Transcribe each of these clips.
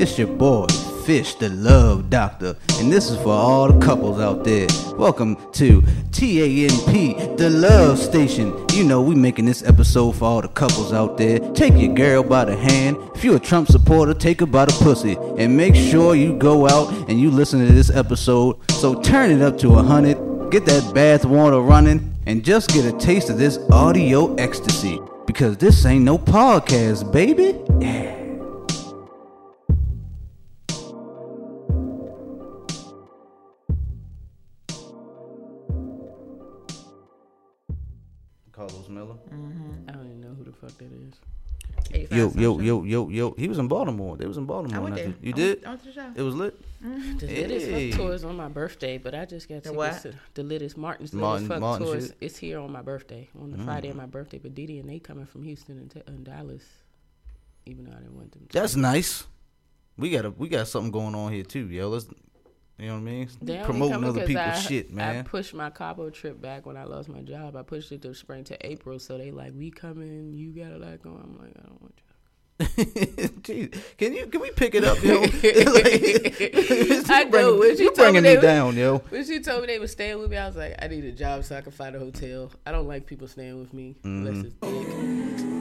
It's your boy, Fish, the Love Doctor, and this is for all the couples out there. Welcome to TANP, the Love Station. You know, we making this episode for all the couples out there. Take your girl by the hand. If you're a Trump supporter, take her by the pussy. And make sure you go out and you listen to this episode. So turn it up to a hundred, get that bath water running, and just get a taste of this audio ecstasy. Because this ain't no podcast, baby. Yeah. Yo, yo, yo, yo, yo. He was in Baltimore. They was in Baltimore. I went there. You I did? Went, I went to the show. It was lit. The Hey. Littest Fuck Tour is on my birthday, but I just got The tickets what? to the Littest Martin's Martin- Littest Fuck Martin Tour. Mm. It's here on my birthday, on the Friday of my birthday. But Didi and they coming from Houston and, te- and Dallas, even though I didn't want them. To. That's nice. We got a we got something going on here too, yo. Let's you know what I mean? They Promoting other people's I, shit, man. I pushed my Cabo trip back when I lost my job. I pushed it to spring to April, so they like, we coming. You got a lot going. I'm like, I don't want you. Jeez. Can you can we pick it up, yo? I You know. When she you me bringing they me was- down, yo. When she told me they was staying with me, I was like, I need a job so I can find a hotel. I don't like people staying with me unless Mm-hmm. it's dick.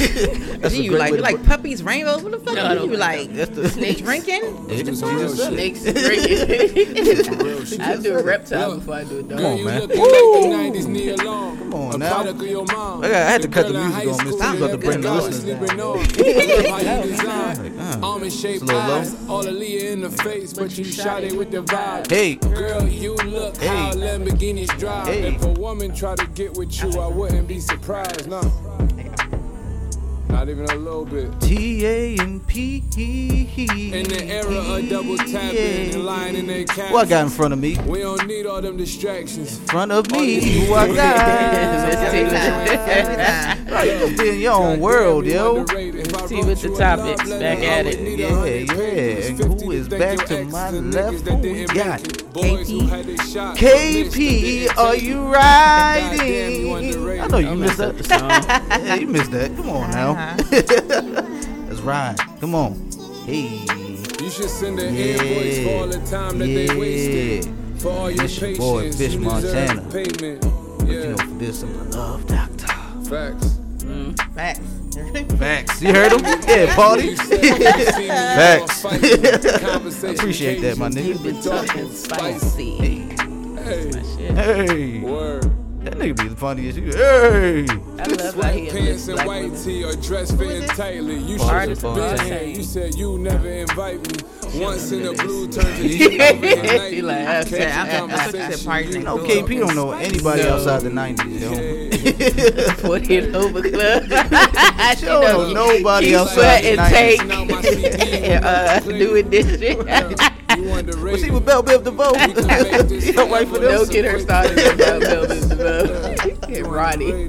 That's a you great like you to like puppies, rainbows? What the fuck No, are don't you like like? That's the Snakes. Drinking? Yeah, Just you just. Snakes drinking. I do a reptile before I do a Girl, dog. you man. looking like the 90s Nia Long. Come on now. product of your mom. I had to cut the music high on, Mr. school, You about to bring the listeners sleeping down. on. How you uh, design. Uh, Almond it's shaped a little low. eyes, all Aaliyah in the face, but you shot it with the vibe. Hey, Girl, you look Hey. how Lamborghinis drive. Hey. If a woman try to get with you, I wouldn't be surprised. No, not even a little bit. T A and T A N P. In the era of double tapping and lying in their caps, What I got in front of me? we don't need all them distractions. front of me, who I got? Every time. Every time. Right, you just be in your own world, yo. See with the topics, back at it. Yeah, yeah. And who is back to my left? Who we got? KP. KP, are you riding? I know you missed that. yeah, you missed that. Come on now. Let's ride. Come on. Hey. You should send an Yeah. invoice for all the time that they wasted. Yeah. For all your It's your patience, boy, Fish you Montana. deserve payment. But you Yeah, know, for this, I'm a love doctor. facts. Facts. Facts. You heard him? Yeah, party. Facts. Facts. Appreciate that, my nigga. You've been talking spicy. Hey, My shit. Hey. word. That nigga be the funniest. You- Hey. I love how he Sweatpants enlists and black white women. tee or dress fitting tightly. You should for have been time. here. You said you never invite me. Once in the blue turned to you overnight. He like, I said, I thought- I you said party You know. KP don't know anybody No. outside the 90s, yo. Put it over club. she Don't know nobody Keep outside the sweating, 90s. take, Now my CD and, uh, doing this shit. You underrated. Was he with Bell Biv DeVoe? Your wife for them? Don't get her started about Melvin DeVoe. And Roddy.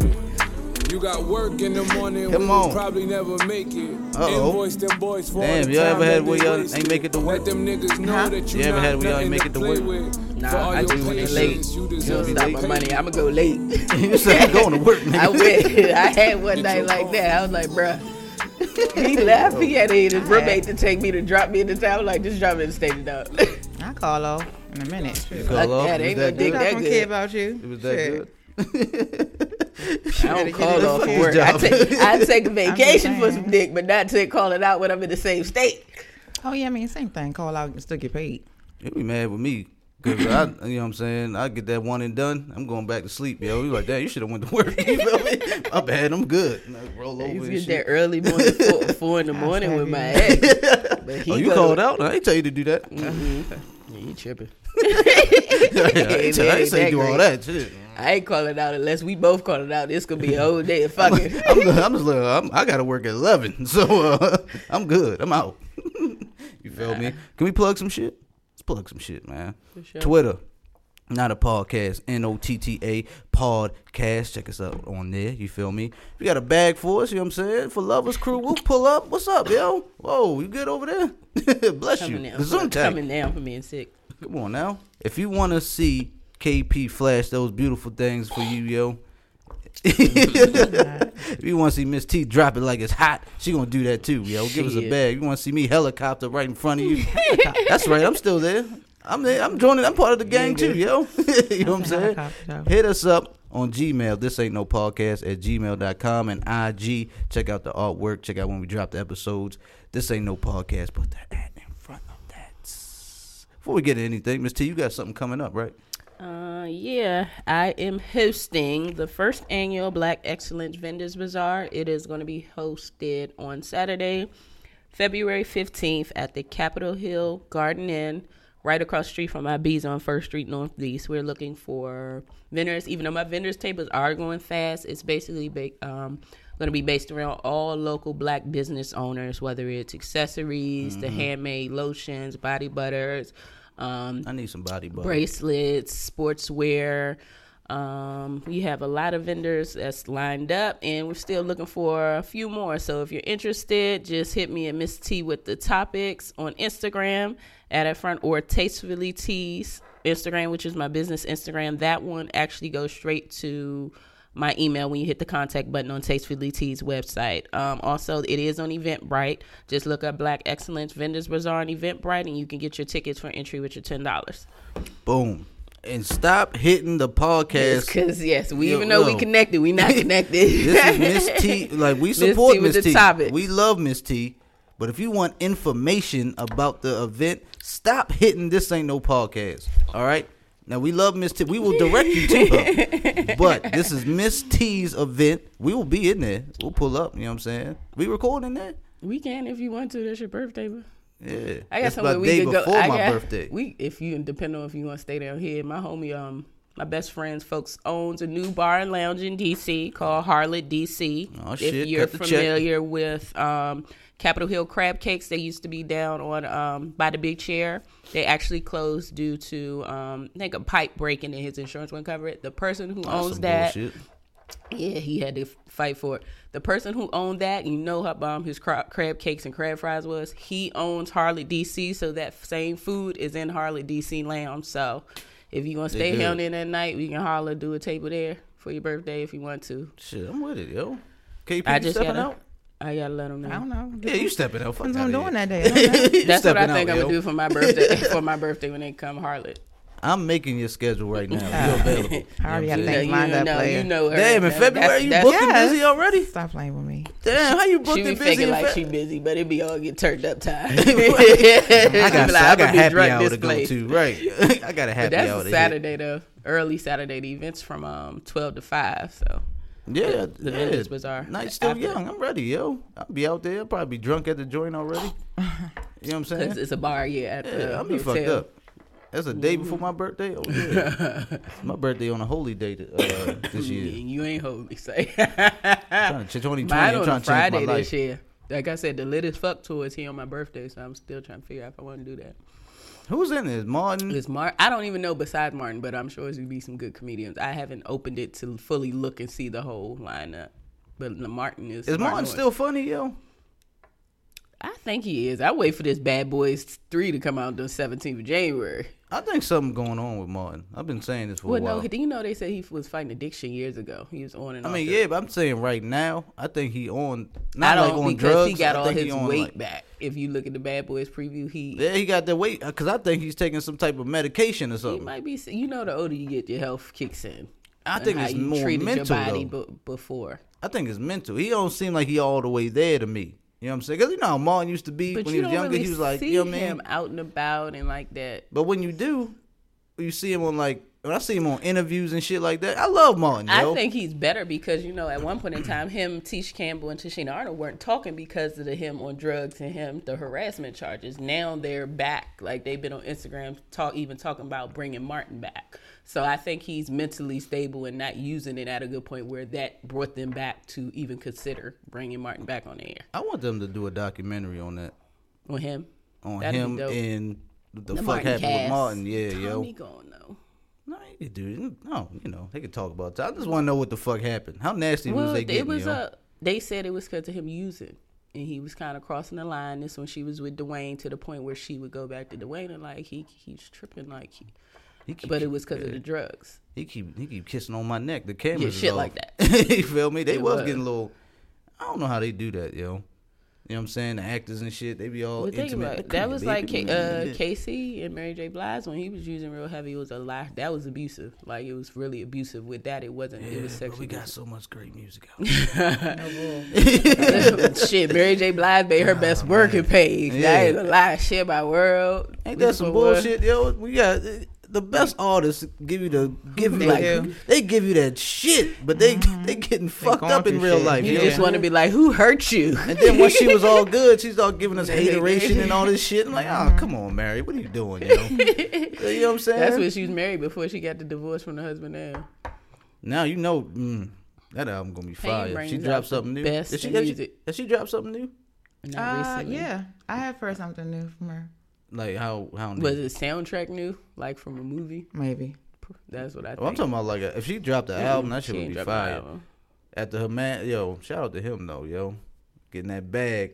You got work in the morning. Come when on. You probably never make it. Uh-oh. Invoice them boys for all Damn, you ever had that where y'all ain't make it to work? Let them niggas know that you, You ever had where y'all ain't make to it to work? with. Nah, I your do when they late. You You don't stop my money. I'ma go late. you said I'm going to work, nigga. I went. I had one night like that. I was like, bruh. He laughed. He had his roommate to take me to drop me in the town. Like, just drop me in the state dog. I call off in a minute. Shit. Call off. that, ain't that no dick good? I that don't good. care about you. It was that Shit. good. I don't get call off for work. I take, I take a vacation for saying. some dick, but not to call it out when I'm in the same state. Oh yeah, I mean same thing. Call out and still get paid. You be mad with me. Cause I, you know what I'm saying? I get that one and done. I'm going back to sleep, yo. You like, damn, you should have went to work. You feel me? My bad, I'm good. And I roll I over used to and get there shit. early morning, four, four in the morning with my ex. But he Oh, you go- called out? I ain't tell you to do that. Mhm. Yeah, you tripping. I ain't tell- I ain't say That do all that shit. I ain't calling out unless we both call it out. This could be a whole day of fucking. I'm, good. I'm just like, I'm, I got to work at 11, so uh, I'm good. I'm out. you feel me? Can we plug some shit? Let's plug some shit, man. For sure. Twitter, not a podcast, N O T T A podcast. Check us out on there. You feel me? If you got a bag for us, you know what I'm saying? For Lovers Crew, we'll pull up. What's up, yo? Whoa, you good over there? Bless coming you. down, Gesundheit. coming down for being sick. Come on now. If you want to see KP flash those beautiful things for you, yo. if you want to see Miss T drop it like it's hot, she gonna do that too, yo. Give us a bag. You want to see me helicopter right in front of you? That's right. I'm still there. I'm there. I'm joining. I'm part of the gang too, yo. you know what I'm saying? Hit us up on Gmail. This ain't no podcast at gmail.com and IG. Check out the artwork. Check out when we drop the episodes. This ain't no podcast. Put the at in front of that. Before we get to anything, Miss T, you got something coming up, right? Uh, yeah, I am hosting the first annual Black Excellence Vendors Bazaar. It is going to be hosted on Saturday, February 15th at the Capitol Hill Garden Inn, right across the street from my bees on First Street Northeast. We're looking for vendors, even though my vendors tables are going fast. It's basically ba- um, going to be based around all local black business owners, whether it's accessories, the handmade lotions, body butters. Um, I need some body butter. bracelets, sportswear. Um, we have a lot of vendors that's lined up, and we're still looking for a few more. So if you're interested, just hit me at Miss T with the topics on Instagram at at front or Tastefully Tees Instagram, which is my business Instagram. That one actually goes straight to my email when you hit the contact button on Tastefully Tees website. Um, also, it is on Eventbrite. Just look up Black Excellence Vendors Bazaar on Eventbrite, and you can get your tickets for entry with your ten dollars. Boom. And stop hitting the podcast. Because yes, we Yo, even though we connected, we not connected. this is Miss T. Like we Miss support T Miss the T. topics. We love Miss T. But if you want information about the event, stop hitting this ain't no podcast. All right. Now we love Miss T. We will direct you to her. but this is Miss T's event. We will be in there. We'll pull up. You know what I'm saying? We recording that. we can if you want to. That's your birthday. Yeah. I got somewhere we could go. I my got, birthday. We if you depend on if you want to stay down here. My homie, um, my best friend's folks owns a new bar and lounge in DC called Harlot DC. Oh, shit, If you're cut familiar with um Capitol Hill crab cakes, they used to be down on um by the big chair. They actually closed due to um I think a pipe breaking and his insurance wouldn't cover it. The person who owns that bullshit. yeah, he had to fight for it. The person who owned that, you know how bomb his cra- crab cakes and crab fries was. He owns Harley DC, so that same food is in Harley DC Lounge. So if you want to stay down there that night, we can holler do a table there for your birthday if you want to. Shit, I'm with it, yo. KP, I you just stepping gotta, out? I gotta let him I know. don't know. Yeah, you stepping out. Fuck what I'm outta doing here. that day. I don't know. You That's what I think out, I'm yo. gonna do for my birthday. for my birthday when they come Harlot. I'm making your schedule right now. You're available? I already know what got I'm things saying? lined up, know, you know her. Damn, in That- February that's- you that's- booked and Yes. busy already? Stop playing with me. Damn, how you booked She be and busy? faking in like Fe- she busy, but it be all get turned up time. I got, Be like, I I'ma got be happy drunk hour this to go place. to. Right, I got a happy But that's hour a Saturday though, early Saturday. The event's from um twelve to five, so hit. Yeah, the yeah. Vendors Bazaar Night's still after. young. I'm ready, yo. I'll be out there. I'll probably be drunk at the joint already. You know what I'm saying? it's a bar, yeah. The Yeah, I'll be fucked up. That's a day before my birthday. Oh yeah, my birthday on a holy day uh, this year. You ain't holy, say. Trying to, 2020, Mine I'm on trying a to change Friday this year. Like I said, the lit as fuck tour is here on my birthday, so I'm still trying to figure out if I want to do that. Who's in this? Martin. It's Martin. I don't even know besides Martin, but I'm sure there's gonna be some good comedians. I haven't opened it to fully look and see the whole lineup. But the Martin is. Is Martin Lawrence. still funny, yo? I think he is. I wait for this Bad Boys three to come out on the 17th of January. I think something going on with Martin. I've been saying this for Well, a while. Well, no, you know they said he was fighting addiction years ago? He was on and I mean, yeah, but I'm saying right now, I think he on I not don't like on because drugs. he got all his weight like- back. If you look at the Bad Boys preview, he Yeah, he got the weight uh, because I think he's taking some type of medication or something. he might be. You know, the older you get, your health kicks in. I think it's more mental, your body though. before. I think it's mental. He don't seem like he all the way there to me. You know what I'm saying? Because you know how Martin used to be But when he was younger. really he was like, see you know what I mean? him out and about and like that. But when you do, you see him on like when I see him on interviews and shit like that. I love Martin. Yo. I think he's better because you know at one point in time, him, Tish Campbell, and Tichina Arnold weren't talking because of the him on drugs and him the harassment charges. Now they're back, like they've been on Instagram talk, even talking about bringing Martin back. So I think he's mentally stable and not using it at a good point where that brought them back to even consider bringing Martin back on the air. I want them to do a documentary on that, On him, on That'd him and the, The fuck Martin happened with. Martin. Yeah, yo. Tommy going though. No, you could do no, you know they could talk about. It. I just want to know what the fuck happened. How nasty was they getting? it was yo? a. They said it was because of him using, and he was kind of crossing the line. This when she was with Dwayne to the point where she would go back to Dwayne and like he he's tripping like He keep- but it was because of the drugs. He keep he keep kissing on my neck. The cameras, is shit off. like that. you feel me? They was, was. getting a little. I don't know how they do that, yo. You know what I'm saying? The actors and shit, they be all Well, think intimate. about it. That was like. K- uh, K-Ci and Mary J. Blige when he was using real heavy. It was a lie. That was abusive. Like it was really abusive. With that, it wasn't. it was sexual. we got so much great music out. Shit, Mary J. Blige made her best working page. Yeah. That is a lie. Shit by world. Ain't that some Beautiful world. bullshit, yo? We got the best artists give you the give you They like do. they give you that shit, but they they getting fucked going up in real shit. life. You yo. just want to be like, who hurt you? And then when she was all good, she's all giving us They- they- hateration and all this shit. I'm like, oh, come on, Mary, what are you doing, yo? you know what I'm saying? That's when she was married before she got the divorce from the husband. Now now you know mm, that album gonna be fire. She brings out dropped something new. best Did she, in has she, music. has she dropped something new? not Uh, recently. yeah, I have heard something new from her. Like how how new? Was it soundtrack new, like from a movie? Maybe. That's what I think. Well, I'm talking about like a, if she dropped the album, that shit would be dropped fire. After her man, yo, shout out to him though, yo, getting that bag.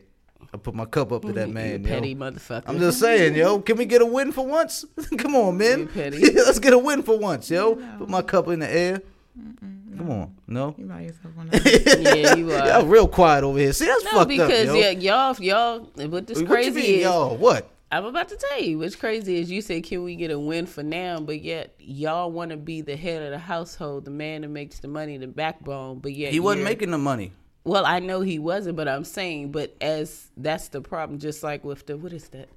I put my cup up to that You man, petty yo. motherfucker. I'm just saying, yo, can we get a win for once? Come on, man. Petty. Let's get a win for once, yo. Put my cup in the air. Come on, no. You buy yourself one. yeah, you are. Y'all real quiet over here. See, that's no, fucked because up, yo. yeah, y'all, y'all, what this what crazy you mean, is, y'all? What? I'm about to tell you what's crazy is you said, can we get a win for now? But yet y'all want to be the head of the household, the man that makes the money, the backbone. But yet He wasn't making the money. Well, I know he wasn't, but I'm saying, but as that's the problem, just like with the what is that,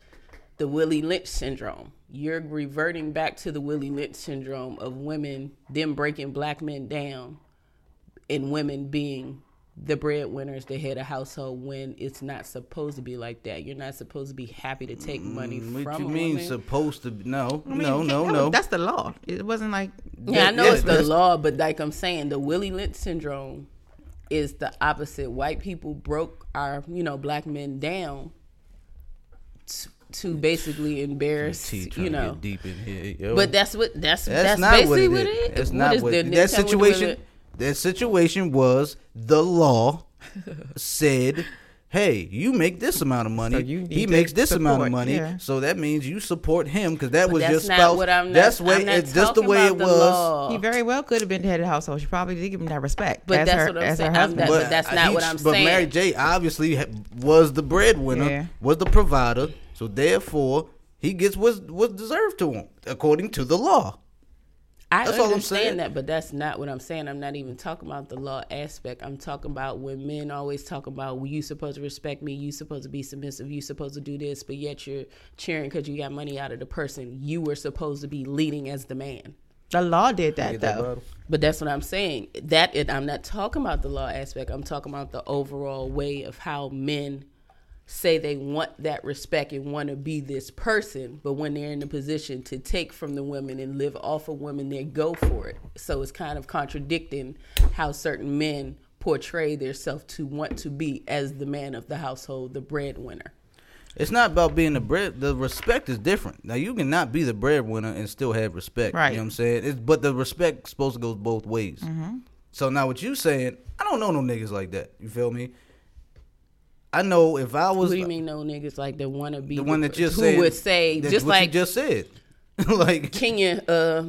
the Willie Lynch syndrome. You're reverting back to the Willie Lynch syndrome of women them breaking black men down, and women being the breadwinners, the head of household. When it's not supposed to be like that. You're not supposed to be happy to take money Mm, What from you a mean woman. supposed to? Be? No, I mean, no, no, no. That's the law. It wasn't like Yeah, I know Yeah, it's the law, but like I'm saying, the Willie Lynch syndrome is the opposite. White people broke our, you know, black men down to, to basically embarrass, you know. deep in here, yo. But that's what that's That's, that's, not what it what is. it is. That's What not is what the- that tell me situation. Willie- That situation was the law said, "Hey, you make this amount of money. So he makes to this amount of money. yeah. So that means you support him because that But was your that's not spouse. what I'm. that's way. I'm not it's just the way it the was. law. he very well could have been the head of the household. She probably did give him that respect. But as that's her, what I'm as her saying. I'm not- But But that's not he- what I'm but saying. Mary J. obviously was the breadwinner, Yeah. was the provider. So therefore, he gets what's what's deserved to him according to the law. I That's all I'm understand saying. that, but that's not what I'm saying. I'm not even talking about the law aspect. I'm talking about when men always talk about, well, you supposed to respect me, you supposed to be submissive, you supposed to do this, but yet you're cheering because you got money out of the person. You were supposed to be leading as the man. the law did that Get that though. But that's what I'm saying. That it, I'm not talking about the law aspect. I'm talking about the overall way of how men say they want that respect and want to be this person, but when they're in the position to take from the women and live off of women, they go for it. So it's kind of contradicting how certain men portray themselves to want to be as the man of the household, the breadwinner. It's not about being the bread. The respect is different. Now you cannot be the breadwinner and still have respect. Right. You know what I'm saying? It's, but the respect supposed to go both ways. Mm-hmm. So now what you saying? I don't know no niggas like that. You feel me? I know if I was What do you mean, no niggas like that want to be the one that just who said would say just what you like just said, like Kenya, uh,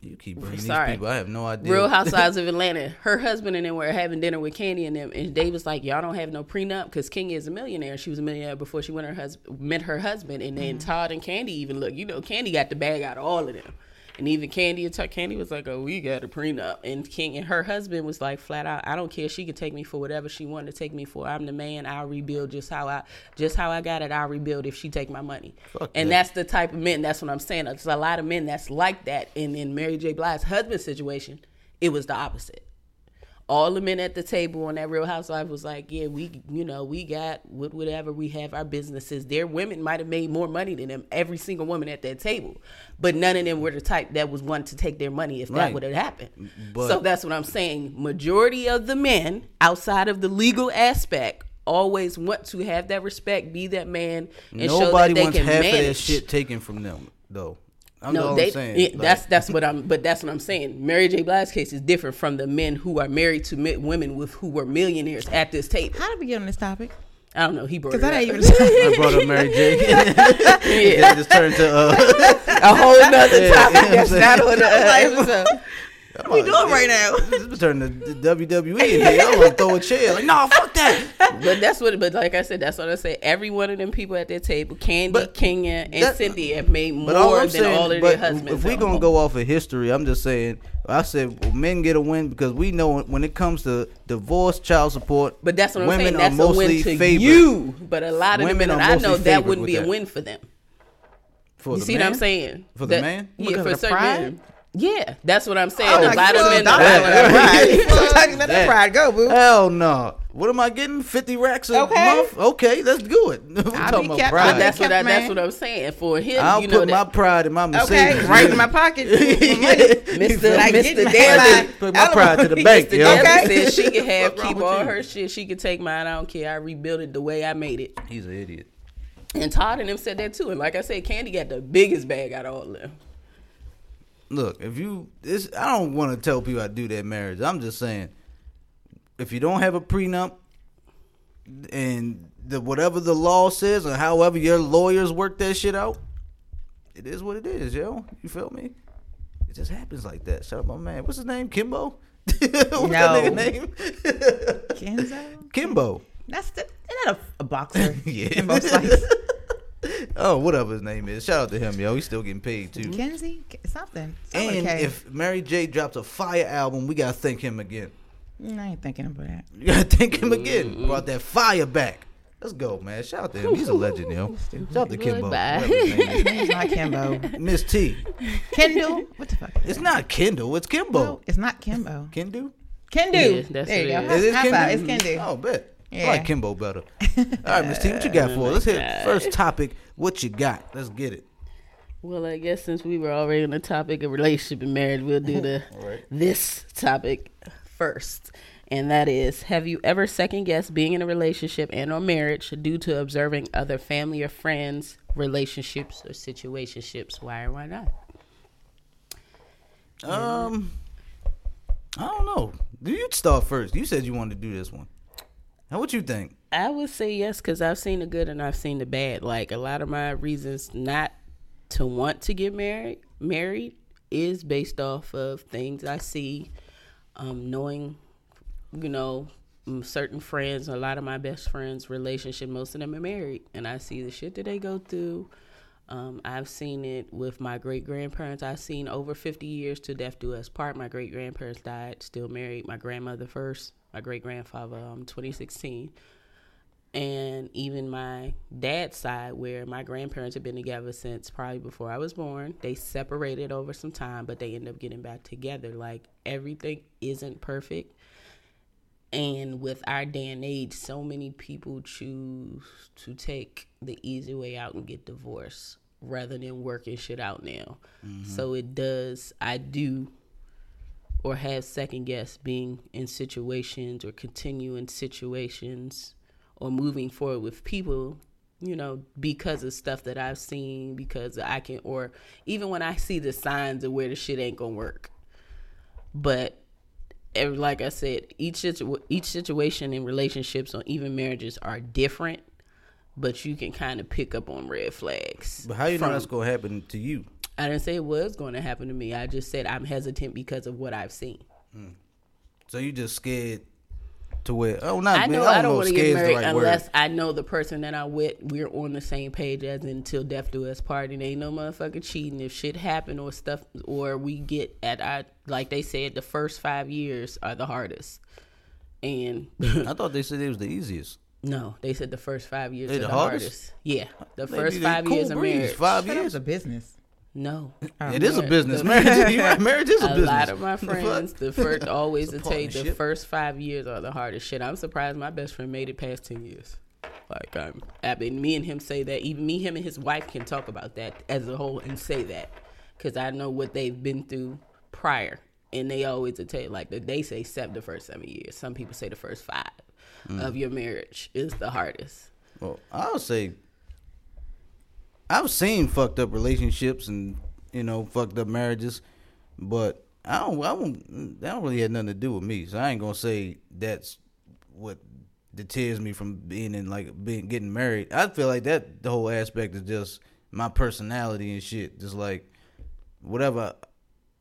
you keep bringing Sorry. these people. I have no idea. Real Housewives of Atlanta. Her husband and them were having dinner with Kandi and them, and they was like, "Y'all don't have no prenup because Kenya is a millionaire. She was a millionaire before she went her hus- met her husband." And then Todd and Kandi even look, you know, Kandi got the bag out of all of them, and even Kandi and Kandi was like, "Oh, we got a prenup," and King and her husband was like, flat out, "I don't care. She can take me for whatever she wanted to take me for. I'm the man. I'll rebuild just how I just how I got it. I'll rebuild if she take my money." Fuck and that. that's the type of men. That's what I'm saying. There's a lot of men that's like that. And in Mary J. Blige's husband situation, it was the opposite. All the men at the table on that Real Housewife was like, yeah, we, you know, we got whatever we have our businesses. Their women might have made more money than them. Every single woman at that table, but none of them were the type that was one to take their money if that Right. would have happened. But- so that's what I'm saying. Majority of the men outside of the legal aspect always want to have that respect, be that man, and show that Nobody they wants can half manage. of that shit taken from them, though. I'm No, they. I'm saying. yeah, Like, that's that's what I'm. But that's what I'm saying. Mary J. Blige's case is different from the men who are married to mi- women with who were millionaires at this table. How did we get on this topic? I don't know. He brought it Because that up. ain't even. I brought up Mary J. yeah, it just turned to uh, a whole nother topic you know that's not on the uh, episode. What we doing right now? This is turning to WWE in here. I'm gonna throw a chair. Like, no, fuck that. But that's what. But like I said, that's what I say. Every one of them people at their table, Kandi, But Kenya, and that- Cindy, have made more all than saying, all of but their husbands. if we at gonna go off of history, I'm just saying. I said well, men get a win because we know when it comes to divorce, child support. But that's what I'm women saying. That's are a mostly win to favored you. But a lot of Women the men are I know that wouldn't with be a win for them. for You the see man. what I'm saying? For the That- man? Yeah, for the certain pride? men. Yeah, that's what I'm saying. Oh, a like, lot of fuck men. that. That- Right. Talking about That- pride. Go, boo. Hell no. What am I getting? Fifty racks a Okay. month? Okay, let's do it. We're I'll talking be about kept- pride. I'll that's what I, that's what I'm saying. For him, I'll you know put my pride in my Mercedes. Okay, right in my pocket. Mr. Like, Mr. get my- Daly. Put my pride to the bank, Mr. yo. Okay. said she can have keep all her shit. She can take mine. I don't care. I rebuilt it the way I made it. He's an idiot. And Todd and them said that too. And like I said, Kandi got the biggest bag out of all of them. Look, if you this I don't want to tell people I do that marriage. I'm just saying if you don't have a prenup and the whatever the law says or however your lawyers work that shit out, it is what it is, yo. You feel me? It just happens like that. Shout out my man. What's his name? Kimbo? What's that nigga name? Kenzo? Kimbo. That's the, isn't that a, a boxer? Yeah. Kimbo Slice. Oh, whatever his name is. Shout out to him, yo. He's still getting paid too. Kenzie? Something. And Something if Mary J drops a fire album, we gotta thank him again. I ain't thinking about that. You gotta thank him again. Mm-hmm. Brought that fire back. Let's go, man. Shout out to him. He's a legend, yo. Shout out to Kimbo. Goodbye. whatever his name It's not Kimbo. Miss T. Kendall? What the fuck? It's not Kendall. It's Kimbo. No, it's not Kimbo. Kendu? Kendu. Yeah, that's there you what go. it Is it High Kendu? five. It's Kendu. Oh, bet. I like Kimbo better. All right, Miss T, what you got for us? Let's hit first topic. What you got? Let's get it. Well, I guess since we were already on the topic of relationship and marriage, we'll do the Alright. this topic first. And that is, have you ever second guessed being in a relationship and or marriage due to observing other family or friends, relationships or situationships? Why or why not? Um, I don't know. Do you start first? You said you wanted to do this one. Now, what you think? I would say yes because I've seen the good and I've seen the bad. Like a lot of my reasons not to want to get married, married is based off of things I see, um, knowing, you know, certain friends. A lot of my best friends' relationship, most of them are married, and I see the shit that they go through. Um, I've seen it with my great grandparents. I've seen over 50 years to death do us part. My great grandparents died, still married. My grandmother first, my great grandfather, um, 2016 and even my dad's side where my grandparents have been together since probably before I was born. They separated over some time, but they end up getting back together. Like everything isn't perfect. And with our day and age, so many people choose to take the easy way out and get divorced rather than working shit out now. So it does, I do or have second guess being in situations or continuing situations or moving forward with people you know because of stuff that i've seen because i can or even when i see the signs of where the shit ain't gonna work but like i said each situ- each situation in relationships or even marriages are different but you can kind of pick up on red flags But how you know from- that's gonna happen to you? I didn't say it was going to happen to me i just said i'm hesitant because of what i've seen So you just scared to where? Oh, not. I know I I don't know want to get married right unless word. I know the person that I'm with. We're on the same page as until death do us part. And ain't no motherfucker cheating if shit happen or stuff or we get at our like they said the first five years are the hardest. And I thought they said it was the easiest. no, they said the first five years They are the the, hardest? hardest? Yeah, the Maybe first five cool years of breeze, marriage. Five That was years. a business. No, It is a business. Marriage, you're right, marriage is a, a business. A lot of my friends, the first always to tell you the first five years are the hardest shit. I'm surprised my best friend made it past ten years. Like I'm, I mean, me and him say that. Even me, him, and his wife can talk about that as a whole and say that because I know what they've been through prior, and they always will tell you like that. They say seven the first seven years. Some people say the first five Mm. of your marriage is the hardest. Well, I'll say I've seen fucked up relationships and you know fucked up marriages, but I don't. I don't. That don't really have nothing to do with me. So I ain't gonna say that's what deters me from being in like being getting married. I feel like that the whole aspect is just my personality and shit. Just like whatever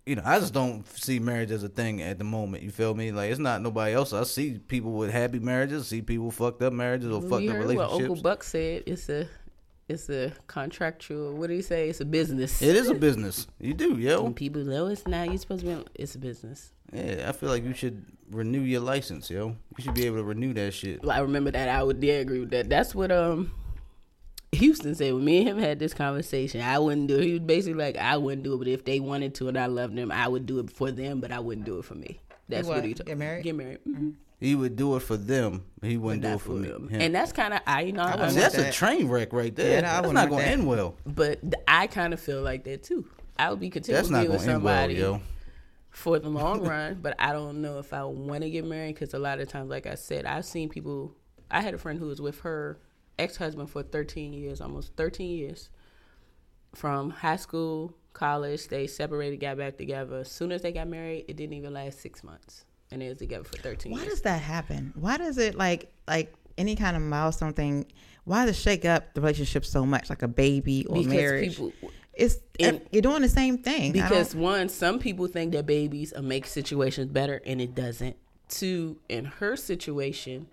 you know, I just don't see marriage as a thing at the moment. You feel me? Like it's not nobody else. I see people with happy marriages, see people fucked up marriages or fucked up heard what relationships. Uncle Buck said. It's a it's a contractual. What do you say? It's a business. It is a business. You do, yo. And people know it's not. You're supposed to be. It's a business. Yeah, I feel like you should renew your license, yo. You should be able to renew that shit. I remember that. I would yeah, agree with that. That's what um Houston said when me and him had this conversation. I wouldn't do it. He was basically like, I wouldn't do it, but if they wanted to and I loved them, I would do it for them, but I wouldn't do it for me. That's what, what? he told Get married? Get married. Mhm. He would do it for them. He wouldn't do it for, me. them. him. And that's kind of I, you know, I, wouldn't that's want a train wreck right there. Yeah, that's wouldn't going to end well. but I kind of feel like that too. I would be content That's with not end well, somebody for the long run, but I don't know if I want to get married because a lot of times, like I said, I've seen people. I had a friend who was with her ex husband for 13 years, almost 13 years, from high school, college. They separated, got back together. As soon as they got married, it didn't even last six months, and they was together for 13 Why years. does that happen? Why does it like like any kind of milestone thing? Why does it shake up the relationship so much, like a baby or because marriage? people, it's And- you're doing the same thing. Because one, some people think that babies make situations better, and it doesn't. Two, in her situation,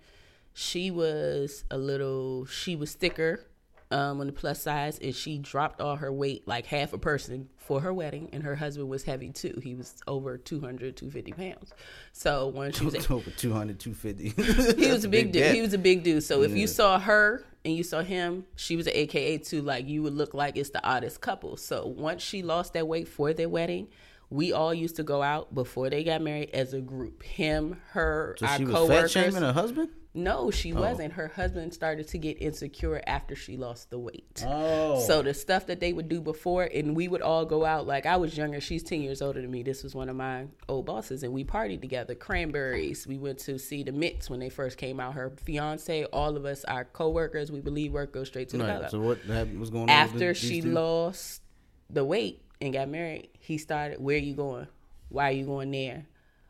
she was a little, she was thicker um, on the plus size, and she dropped all her weight like half a person for her wedding. And her husband was heavy too; he was over 200, 250 pounds. So when she was over 200, 250. he was a big dude. gap. He was a big dude. So if you saw her and you saw him, she was an AKA too. Like you would look like it's the oddest couple. So once she lost that weight for their wedding, we all used to go out before they got married as a group. Him, her, So our she was fat coworkers. shaming her husband? No, she oh. wasn't. Her husband started to get insecure after she lost the weight. Oh. So the stuff that they would do before, and we would all go out. Like I was younger; she's ten years older than me. This was one of my old bosses, and we partied together. Cranberries. We went to see the Mits when they first came out. Her fiance, all of us, our coworkers, we believe work goes straight to the Right. So what happened, was going on? After she two? lost the weight and got married, he started. Where are you going? Why are you going there?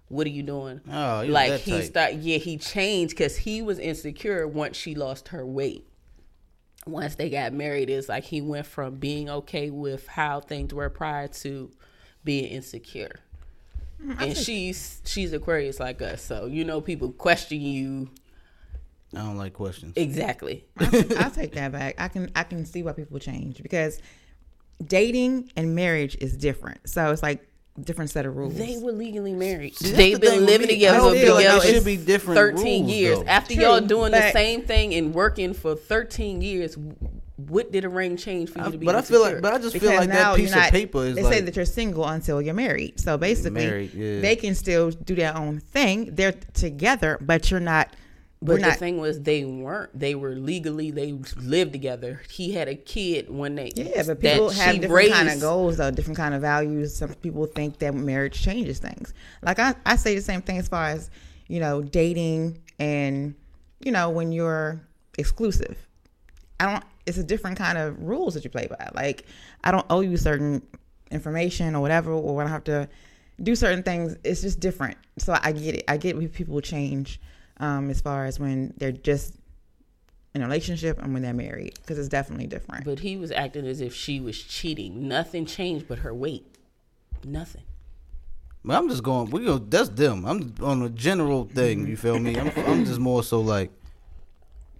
What are you doing? Oh, he like he tight. start. Yeah, he changed because he was insecure once she lost her weight. Once they got married, it's like he went from being okay with how things were prior to being insecure. Mm, And she's she's Aquarius like us, so you know people question you I don't like questions. exactly. I'll take that back. I can I can see why people change because dating and marriage is different. So it's like different set of rules. They were legally married. See, They've the been living together I don't for feel like together should be different 13 rules, years. though. After True, y'all doing the same thing and working for 13 years, what did a ring change for you I- to be but I feel like, but I just because feel like now that piece you're not, of paper is they like say that you're single until you're married. So basically, Married, yeah. they can still do their own thing. They're together, but you're not. But we're the not. thing was, they weren't. They were legally. They lived together. He had a kid when they. Yeah, but people have different raised. kind of goals, though, different kind of values. Some people think that marriage changes things. Like I, I say the same thing as far as you know, dating and you know when you're exclusive. I don't. It's a different kind of rules that you play by. Like I don't owe you certain information or whatever, or when I have to do certain things, it's just different. So I get it. I get when people change um, as far as when they're just in a relationship and when they're married, because it's definitely different. But he was acting as if she was cheating. Nothing changed but her weight. Nothing. But I'm just going. We go. That's them. I'm on a general thing. You feel me? I'm, I'm just more so like.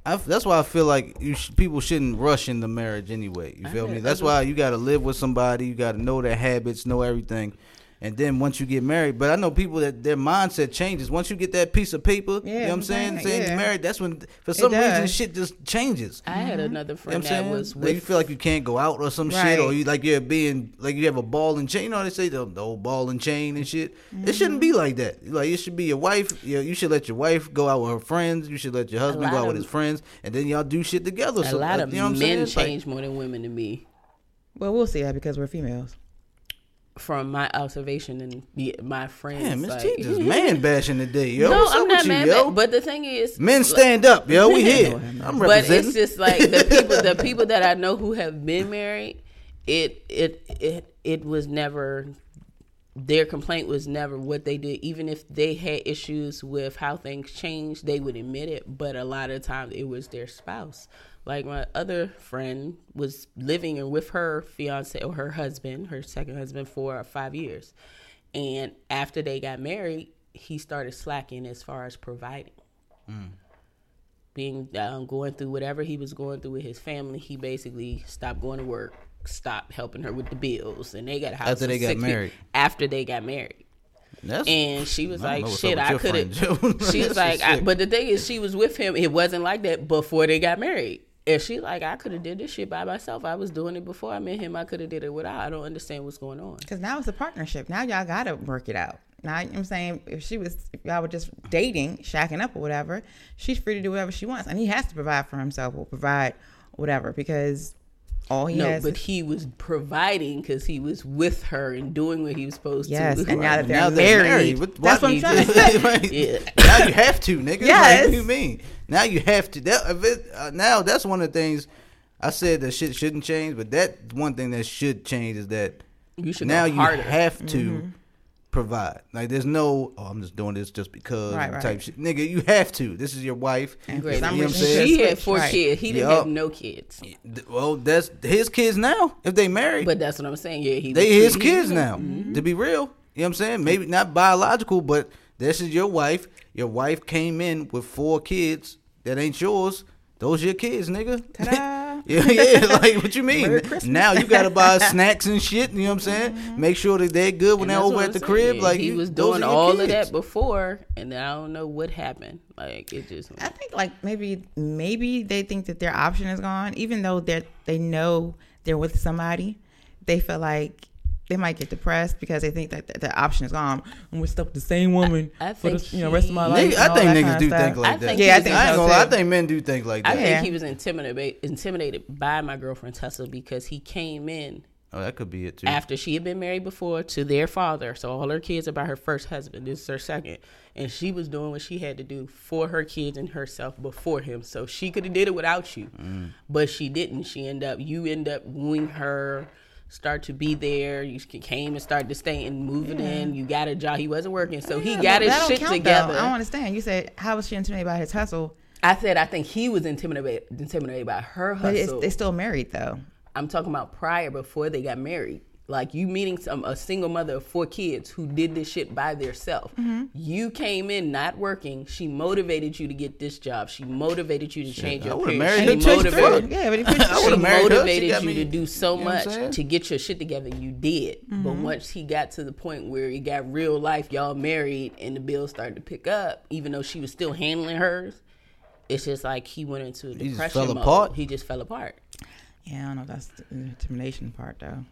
I, that's why I feel like you sh- people shouldn't rush into marriage anyway. You feel me? bet. That's why you got to live with somebody. You got to know their habits, know everything, and then once you get married. But I know people that their mindset changes once you get that piece of paper. you know what I'm saying? right, Saying yeah. you're married. That's when for some reason shit just changes. I had another You know what friend I'm that saying? was like you feel like you can't go out or some shit, or you like you're being like you have a ball and chain. You know how they say the, the old ball and chain and shit. It shouldn't be like that. Like it should be your wife. You, know, you should let your wife go out with her friends. You should let your husband go lot out with his friends, and then y'all do shit together. a So, lot uh, of you know what I'm men saying? Like- change more than women to me. Well, we'll see that because we're females. From my observation and my friends, Damn, Miss like, T just man bashing today, yo. no, What's I'm up not with mad. you, yo? But the thing is, Men stand up, yo. We here. I'm but it's just like the people the people that I know who have been married, it it it it was never their complaint was never what they did. Even if they had issues with how things changed, they would admit it. But a lot of times it was their spouse. Like my other friend was living with her fiance or her husband, her second husband, for five years. And after they got married, he started slacking as far as providing. Being um, going through whatever he was going through with his family, he basically stopped going to work, stopped helping her with the bills, and they got a house After they got people- married. After they got married, That's, and she was I like, "Shit, I could your have." She was like, I, "But the thing is, she was with him. It wasn't like that before they got married." And she like, "I could have did this shit by myself. I was doing it before I met him. I could have did it without. I don't understand what's going on." Because now it's a partnership. Now y'all gotta work it out. Now you know what I'm saying if she was if y'all were just dating, shacking up or whatever, she's free to do whatever she wants. And he has to provide for himself or provide whatever because all he no, but is, he was providing because he was with her and doing what he was supposed Yes, to. and now that they're Now married, What- that's what I'm trying to say. Like, Yeah. Now you have to, nigga. Yes. Like, what do you mean? Now you have to. That, if it, uh, now that's one of the things I said that shit shouldn't change, but that one thing that should change is that You should now you have to Mm-hmm. Provide. Like there's no, oh, I'm just doing this just because Right, right. type shit. Nigga, you have to. This is your wife. And Great. You know some what I'm saying? she She had four right. kids. He didn't Yup. have no kids. Well, that's his kids now. If they married, But that's what I'm saying. Yeah, he they his kids now. Mm-hmm. To be real, you know what I'm saying? Maybe not biological, but this is your wife. Your wife came in with four kids that ain't yours. Those your kids, nigga. Ta-da. yeah, yeah. Like what you mean? Now you gotta buy snacks and shit. You know what I'm saying? Mm-hmm. Make sure that they're good when And they're over at I'm the saying. crib. Yeah, Like he you- was doing are your all of that before, and then I don't know what happened. Like it just I think like maybe maybe they think that their option is gone, even though they are they know they're with somebody. They feel like they might get depressed because they think that the, the option is gone. And we're stuck with the same woman I for the think you know rest of my life. Nigga, I think niggas kind of do stuff. think like I that. think Yeah, I think I so gonna. I think men do think like that. I think Yeah. he was intimidated intimidated by my girlfriend hustle because he came in oh, that could be it too. after she had been married before to their father. So all her kids are by her first husband. This is her second. And she was doing what she had to do for her kids and herself before him. So she could have did it without you. Mm. But she didn't. She end up you end up wooing her, start to be there. You came and started to stay and moving in. You got a job. He wasn't working. So he got his shit count, though. together. I don't understand. You said how was she intimidated by his hustle? I said I think he was intimidated intimidated by her But hustle. they still married though. I'm talking about prior before they got married. Like you meeting some a single mother of four kids who did this shit by themselves. Mm-hmm. You came in not working. She motivated you to get this job. She motivated you to change I your would've appearance. married She her motivated. Yeah, but I She would've her. She motivated you me- to do so you know much to get your shit together. You did, but Mm-hmm. once he got to the point where he got real life, y'all married, and the bills started to pick up, even though she was still handling hers. It's just like he went into a just depression fell mode. apart? He just fell apart. yeah, I don't know. if That's the intimidation part though.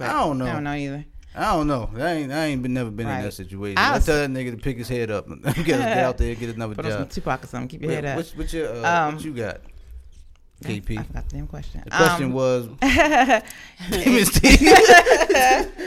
But I don't know. I don't know either. I don't know. I ain't. I ain't been never been in that situation. I I, tell that nigga to pick his head up and get, get out there, get another Put on some job. Tupac or something. Keep your Wait, head up. what's, what's your uh, Um, what you got? KP. I KP. forgot the damn question. The question Um, was, Miss T.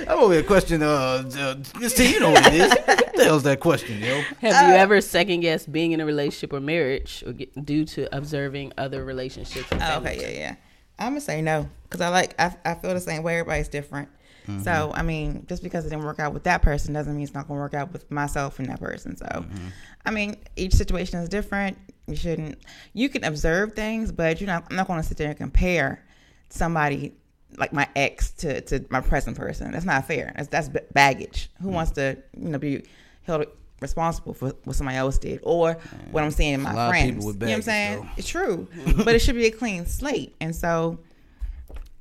I'm over here question. Uh, uh, Miss T, you know what it is? What the hell's that question, yo? Have you ever second guessed being in a relationship or marriage or get, due to observing other relationships? Oh, okay, yeah, yeah. I'm gonna say no because I like I, I feel the same way. Everybody's different. So mm-hmm. I mean, just because it didn't work out with that person doesn't mean it's not gonna work out with myself and that person. So, mm-hmm. I mean, each situation is different. You shouldn't. You can observe things, but you're not. I'm not gonna sit there and compare somebody like my ex to to my present person. That's not fair. That's that's baggage. Who mm-hmm. wants to you know be held responsible for what somebody else did or what I'm seeing in my a lot of friends? people with you know what I'm saying? though. It's true, but it should be a clean slate. And so,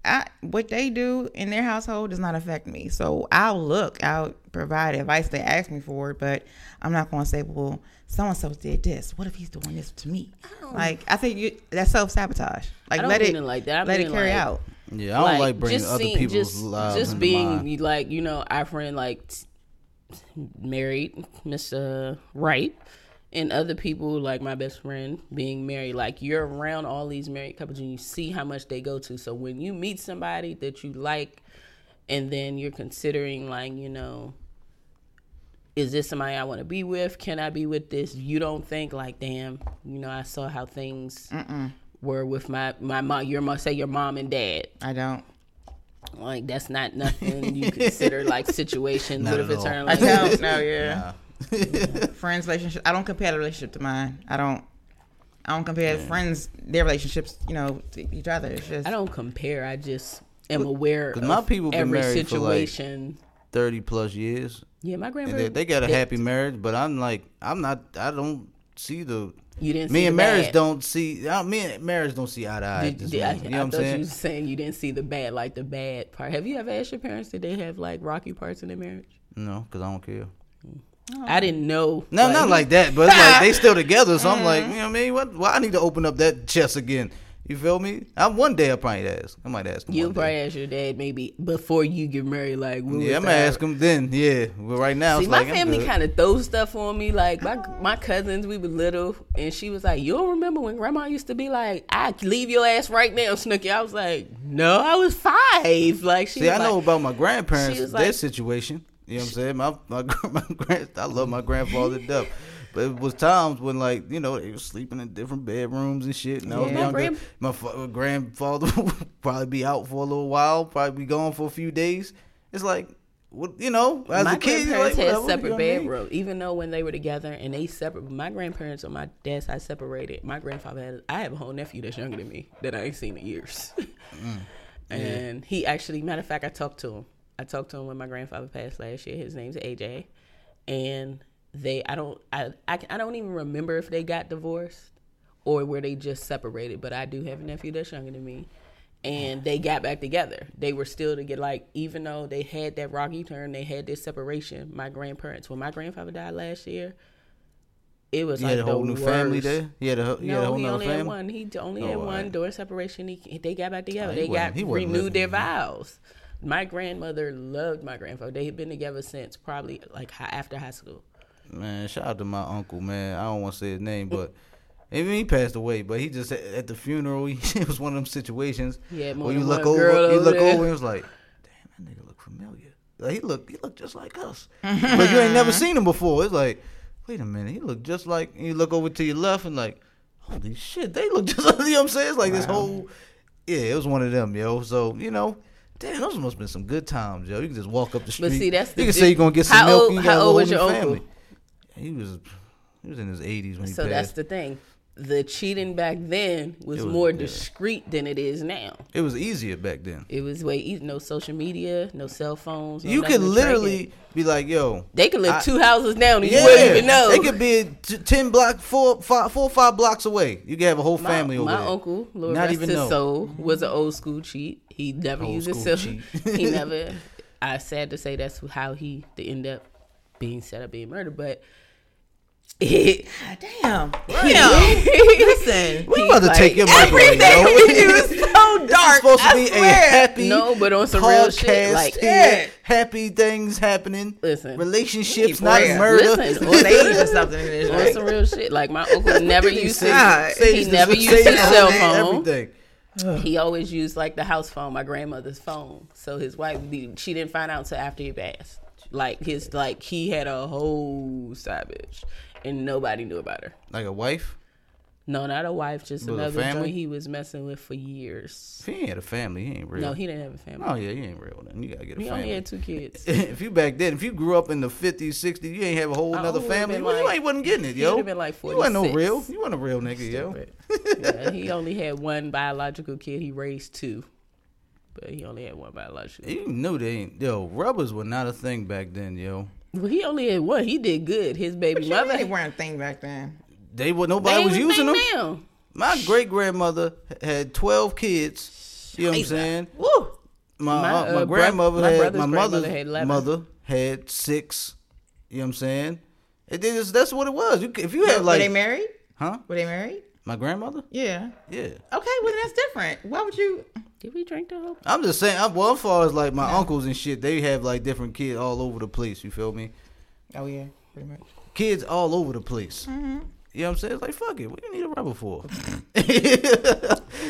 I what they do in their household does not affect me. So I'll look, I'll provide advice they ask me for it, but I'm not going to say, well, so and so did this. What if he's doing this to me? Like I think you, that's self sabotage. Like I don't let mean it it like that. I let it carry like- out. Yeah, I don't like, bringing just other seeing- people's just, lives just into being mine. like you know our friend like married mr right and other people like my best friend being married like you're around all these married couples and you see how much they go to so when you meet somebody that you like and then you're considering like you know is this somebody I want to be with? Can I be with this? You don't think like, damn, you know, I saw how things were with my my mom. Your mom, say your mom and dad. I don't. Like that's not nothing you consider like situation. Not what if at it all. turned I like don't. No, yeah. Nah. Friends relationship. I don't compare the relationship to mine. I don't. I don't compare friends their relationships. You know, to each other. It's just I don't compare. I just am aware of my people been every married for, like, situation. thirty plus years, Yeah, my and grandparents. they, they got a happy marriage. But I'm like, I'm not. I don't see the. You didn't. Me see and marriage bad. don't see. Uh, me and marriage don't see eye to eye. Did, did- I, you I know what I'm saying? you was saying you didn't see the bad, like the bad part. Have you ever asked your parents did they have like rocky parts in their marriage? No, because I don't care. I didn't know. No, not like that, but like they still together. So I'm like, you know what I mean? What? Why I need to open up that chest again? You feel me? I'm one day I probably ask. I might ask him. You one probably ask your dad maybe before you get married. Like, Yeah, I'm gonna ask him then. Yeah, but right now See, my like family kind of throws stuff on me. Like my my cousins, we were little, and she was like, "You don't remember when Grandma used to be like, I leave your ass right now, Snooky." I was like, "No, I was five. Like she See, I know about my grandparents, their like- situation. You know what I'm saying? My my my grand, I love my grandfather to death. But it was times when like you know they were sleeping in different bedrooms and shit. And I was Yeah. My younger. grand- my grandfather would probably be out for a little while, probably be gone for a few days. It's like, what you know, as my a kid, grandparents like, had separate bedrooms, even though when they were together and they separate. My grandparents on my dad's side separated. My grandfather had. I have a whole nephew that's younger than me that I ain't seen in years, Mm. and he actually, matter of fact, I talked to him. I talked to him when my grandfather passed last year. His name's AJ, and they. I don't. I. I, I don't even remember if they got divorced or were they just separated. But I do have a nephew that's younger than me. And they got back together. They were still to get like, even though they had that rocky turn, they had this separation. My grandparents, when my grandfather died last year, it was You like had a whole new family there. You had a, you had a No, whole he only had family. one. He only Oh, had one. right. During separation, he, they got back oh, together. Oh, they got he renewed their vows. My grandmother loved my grandfather. They had been together since probably like hi- after high school. Man, shout out to my uncle, man. I don't want to say his name, but I mean, he passed away. But he just at the funeral, he, it was one of them situations He had more where you look over, you look there. over, and it was like, damn, that nigga look familiar. Like he look, he look just like us, but you ain't never seen him before. It's like, wait a minute, he look just like. And you look over to your left and like, holy shit, they look just like. You know what I'm saying? It's like this whole, yeah, it was one of them, yo. So you know. Damn, those must have been some good times, yo. You can just walk up the street. But see, that's the you can di- say you're gonna get some How milk. old- you how old was your new uncle? He was he was in his 80s when he So passed. that's the thing. The cheating back then was, was- more yeah. discreet than it is now. It was easier back then. It was way easy. No social media, no cell phones. No you could literally it. be like, "Yo, They could live I- two houses down and yeah, you wouldn't even know. they could be t- ten block, four, five, four, five blocks away. You could have a whole my, family over my there. uncle, Lord Not rest even his know. soul, was an old school cheat. He never Old used a cell. he never. I sad to say that's how he to end up being set up being murdered, but. It, Damn. Damn. Listen. We about to like, take your mic away, Everything yo. we do is so This is dark. supposed to I be a happy No, but on some real shit, like- Yeah. happy things happening. Listen. relationships, Need not prayer. murder. Listen, Or sage or something in this, on some real shit. Like my uncle never used to. God. He never used his cell phone. Everything. He always used like the house phone, my grandmother's phone. So his wife, she didn't find out until after he passed. Like his, like he had a whole side bitch, and nobody knew about her. Like a wife. No, not a wife, just it another family? he was messing with for years. If he ain't had a family, he ain't real. No, he didn't have a family. Oh yeah, he ain't real. Then you gotta get a he family. He only had two kids. if you back then, if you grew up in the fifties, sixties, you ain't have a whole I another family. Well, you ain't wasn't getting it, yo. been like You wasn't no real. You wasn't a real nigga, yo. yeah, he only had one biological kid. He raised two, but he only had one biological. You knew they ain't. Yo, rubbers were not a thing back then, yo. Well, he only had one. He did good. His baby But mother. really weren't thing back then. They were they nobody was using them. now. My great grandmother had twelve kids. You know what I'm saying? Woo. My My, uh, my grandmother bro- my had brother's my mother's had mother had six. You know what I'm saying? It is that's what it was. You, if you Were had like were they married? huh? Were they married? My grandmother? Yeah. Yeah. Okay, well that's different. Why would you? Did we drink the whole? I'm just saying. I'm, well, as far as like my uncles and shit, they have like different kids all over the place. You feel me? Oh yeah, pretty much. Kids all over the place. Mm-hmm. You know what I'm saying? It's like fuck it. What do you need a rubber for?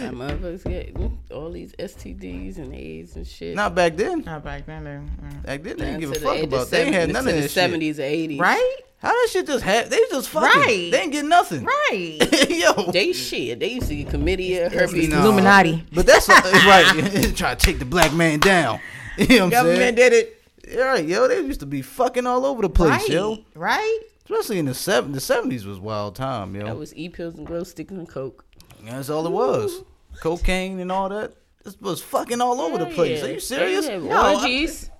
My mother's getting all these STDs and AIDS and shit. Not back then. Not back then. though. Mm. Back then they didn't give a fuck about. of They ain't had none of this shit. seventies or eighties. Right. How that shit just had? They just fucking. Right. They ain't get nothing. Right. Yo. They shit. They used to get chlamydia, herpes. Nah. Illuminati. But that's right. Try to take the black man down. You know what I'm saying? Government did it. Yeah, right, yo. They used to be fucking all over the place, Right. yo. Right. Especially in the seven, the seventies was wild time, yo. That was e pills and glow sticks and coke. That's all it was. Cocaine and all that. This was fucking all over the place. Yeah. Are you serious? They had No, orgies.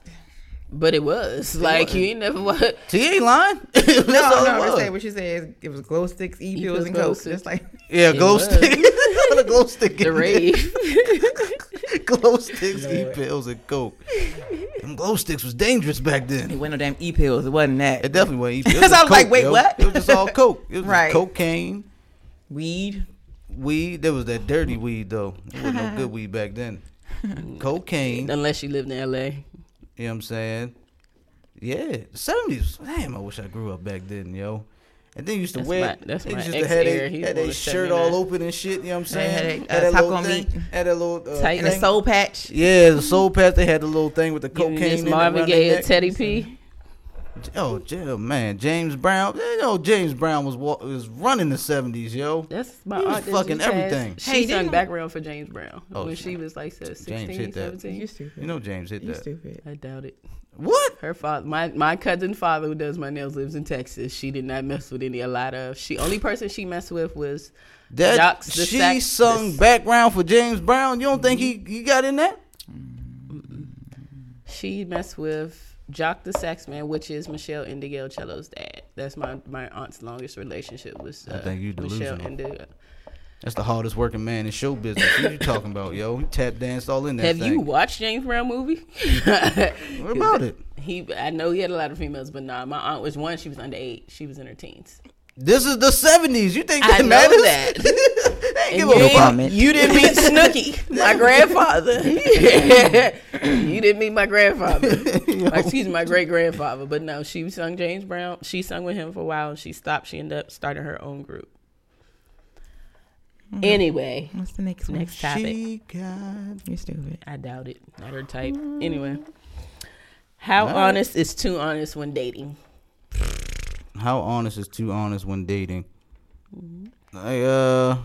But it was like you ain't never what. She ain't lying. That's No, all no, it I was. say what she said. It was glow sticks, e E-pills, and glow coke. sticks. Just like Yeah, It glow was. stick. the glow stick. The rave. There. glow sticks, e pills, and coke. Them glow sticks was dangerous back then. it then. wasn't no damn e pills. It wasn't that. It definitely wasn't e pills. So I was like, wait, what? It was just all coke. It was Right. cocaine, Weed. weed. There was that dirty weed though. There was no good weed back then. Cocaine. Unless you lived in L.A. You know what I'm saying? Yeah, the seventies. Damn, I wish I grew up back then, yo. And then you used to That's wear. my- that's they my used to ex have era. had was their shirt all open and shit. You know what I'm saying? had a- Had uh, that taco little thing. Had that little uh, Tight. And a soul patch. Yeah, the soul patch. They had the little thing with the Giving cocaine. this Marvin Gaye their a. Teddy P. Oh, yeah, man, James Brown. You know, James Brown was wa- was running the seventies, yo. That's my He was aunt. fucking just passed. everything. She Hey, sung background for James Brown Oh, when she was like so 16, hit that. 17. You stupid. You know, James hit you that. stupid. I doubt it. What? Her father, my my cousin father who does my nails lives in Texas. She did not mess with any a lot of. She only person she messed with was That Jocks, she sax- sung background for James Brown. You don't think he he got in that? she messed with Jock the Sax Man, which is Meshell Ndegeocello's dad. That's my my aunt's longest relationship was uh, I think you Michelle delusional. That's the hardest working man in show business. What you talking about, yo? He tap danced all in that Have thing. you watched James Brown movie? what about it? He, I know he had a lot of females, but nah, my aunt was one. She was underage. She was in her teens. This is the seventies. You think I that know matters? that. You, comment. didn't, you didn't meet Snooky, my grandfather. you didn't meet my grandfather. Excuse me, my great grandfather. But no, she sung James Brown. She sung with him for a while. and She stopped. She ended up starting her own group. Anyway, What's the next next topic. She got You're stupid. I doubt it. Not her type. Anyway, how Alright. honest is too honest when dating? how honest is too honest when dating? Like, uh,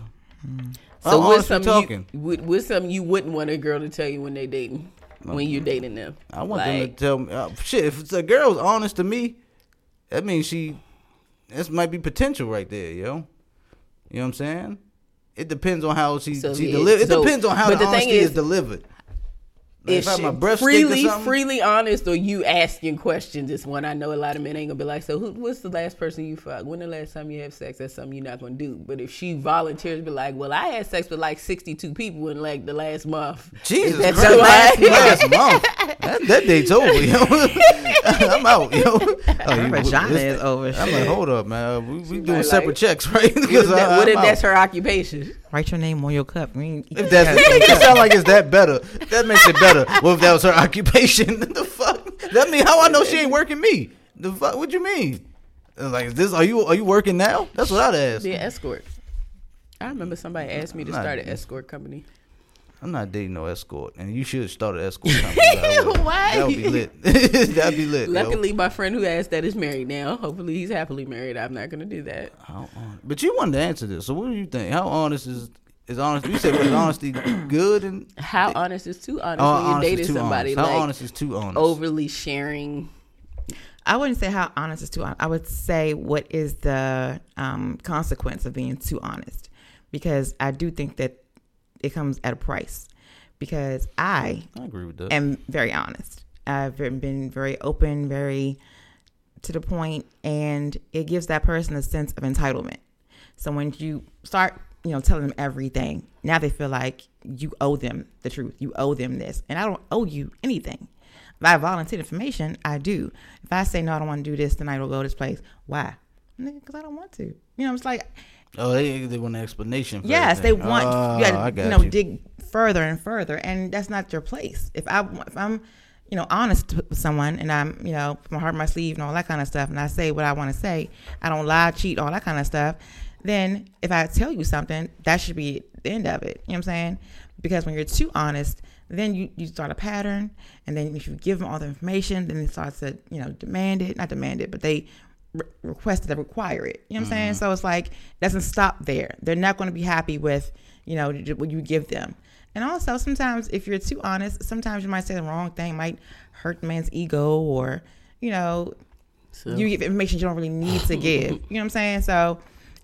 So how what's honest we something talking? you what- what's something you wouldn't want a girl to tell you when they dating? When you're dating them? I want them to tell me. Uh, shit, if it's a girl's honest to me, that means she. This might be potential right there, yo. You know what I'm saying? It depends on how she So, she yeah, deliver. It so- depends on how the, the thing is, is, delivered. Like, if if I have she my breath freely, stink or freely honest, or you asking questions is one I know a lot of men ain't gonna be like. So, who, what's the last person you fucked? When the last time you have sex? That's something you're not gonna do. But if she volunteers, be like, well, I had sex with like 62 people in like the last month. Jesus Is that Christ, too last, much? last month. That, that date's over, yo. I'm out, yo. Oh, Her you- vagina this- is over. I'm shit. like, hold up, man. We, we doing like- separate checks, right? What Because if, that, what if that's her occupation? Write your name on your cup. I mean, If that's it doesn't sound like it's that better. That makes it better. Well, if that was her occupation? the fuck? That mean how I know she ain't working me? The fuck? What you mean? Like is this? Are you are you working now? That's what I'd ask. Be an escort. I remember somebody asked me to start an escort company. I'm not dating no escort, and you should start an escort company. Why? That would be lit. That'd be lit. yo. Luckily, my friend who asked that is married now. Hopefully, he's happily married. I'm not gonna do that. How hon- But you wanted to answer this, so what do you think? How honest is is honest? You said was honesty good and How honest is too honest oh, when you're honest dating somebody? honest. How like honest is too honest? overly sharing. I wouldn't say how honest is too honest. I would say what is the um, consequence of being too honest, because I do think that it comes at a price. Because I I agree with that. am very honest. I've been very open, very to the point, and it gives that person a sense of entitlement. So when you start, you know, telling them everything, now they feel like you owe them the truth. You owe them this, and I don't owe you anything. If I volunteer information, I do. If I say no, I don't want to do this then tonight or go to this place, why? Because I don't want to. You know, it's like oh, they they want an explanation. For Yes, they want Oh, you, gotta, you know you. dig further and further, and that's not your place. If I if I'm you know honest with someone and I'm you know my heart my sleeve and all that kind of stuff, and I say what I want to say, I don't lie, cheat, all that kind of stuff. Then if I tell you something, that should be the end of it. You know what I'm saying? Because when you're too honest, then you, you start a pattern, and then if you give them all the information, then it starts to you know demand it, not demand it, but they re- request it, require it. You know what I'm saying? Mm-hmm. So it's like it doesn't stop there. They're not going to be happy with you know what you give them. And also sometimes if you're too honest, sometimes you might say the wrong thing, might hurt the man's ego, or you know So you give information you don't really need to give. You know what I'm saying? So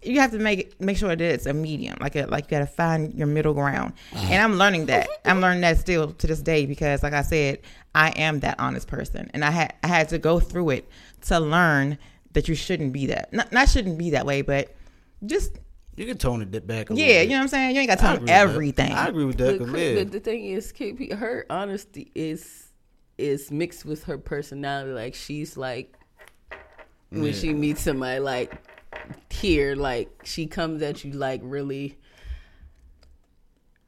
you have to make make sure that it's a medium, like a, like you got to find your middle ground. Mm-hmm. And I'm learning that. I'm learning that still to this day because, like I said, I am that honest person, and I had I had to go through it to learn that you shouldn't be that. Not, not shouldn't be that way, but just You can tone it back a little yeah, bit. you know what I'm saying. You ain't got to I tell agree with that. everything. I agree with that. But, 'cause, cr- yeah. but the thing is, KP, her honesty is is mixed with her personality. Like she's like when she meets somebody like here, like she comes at you like really.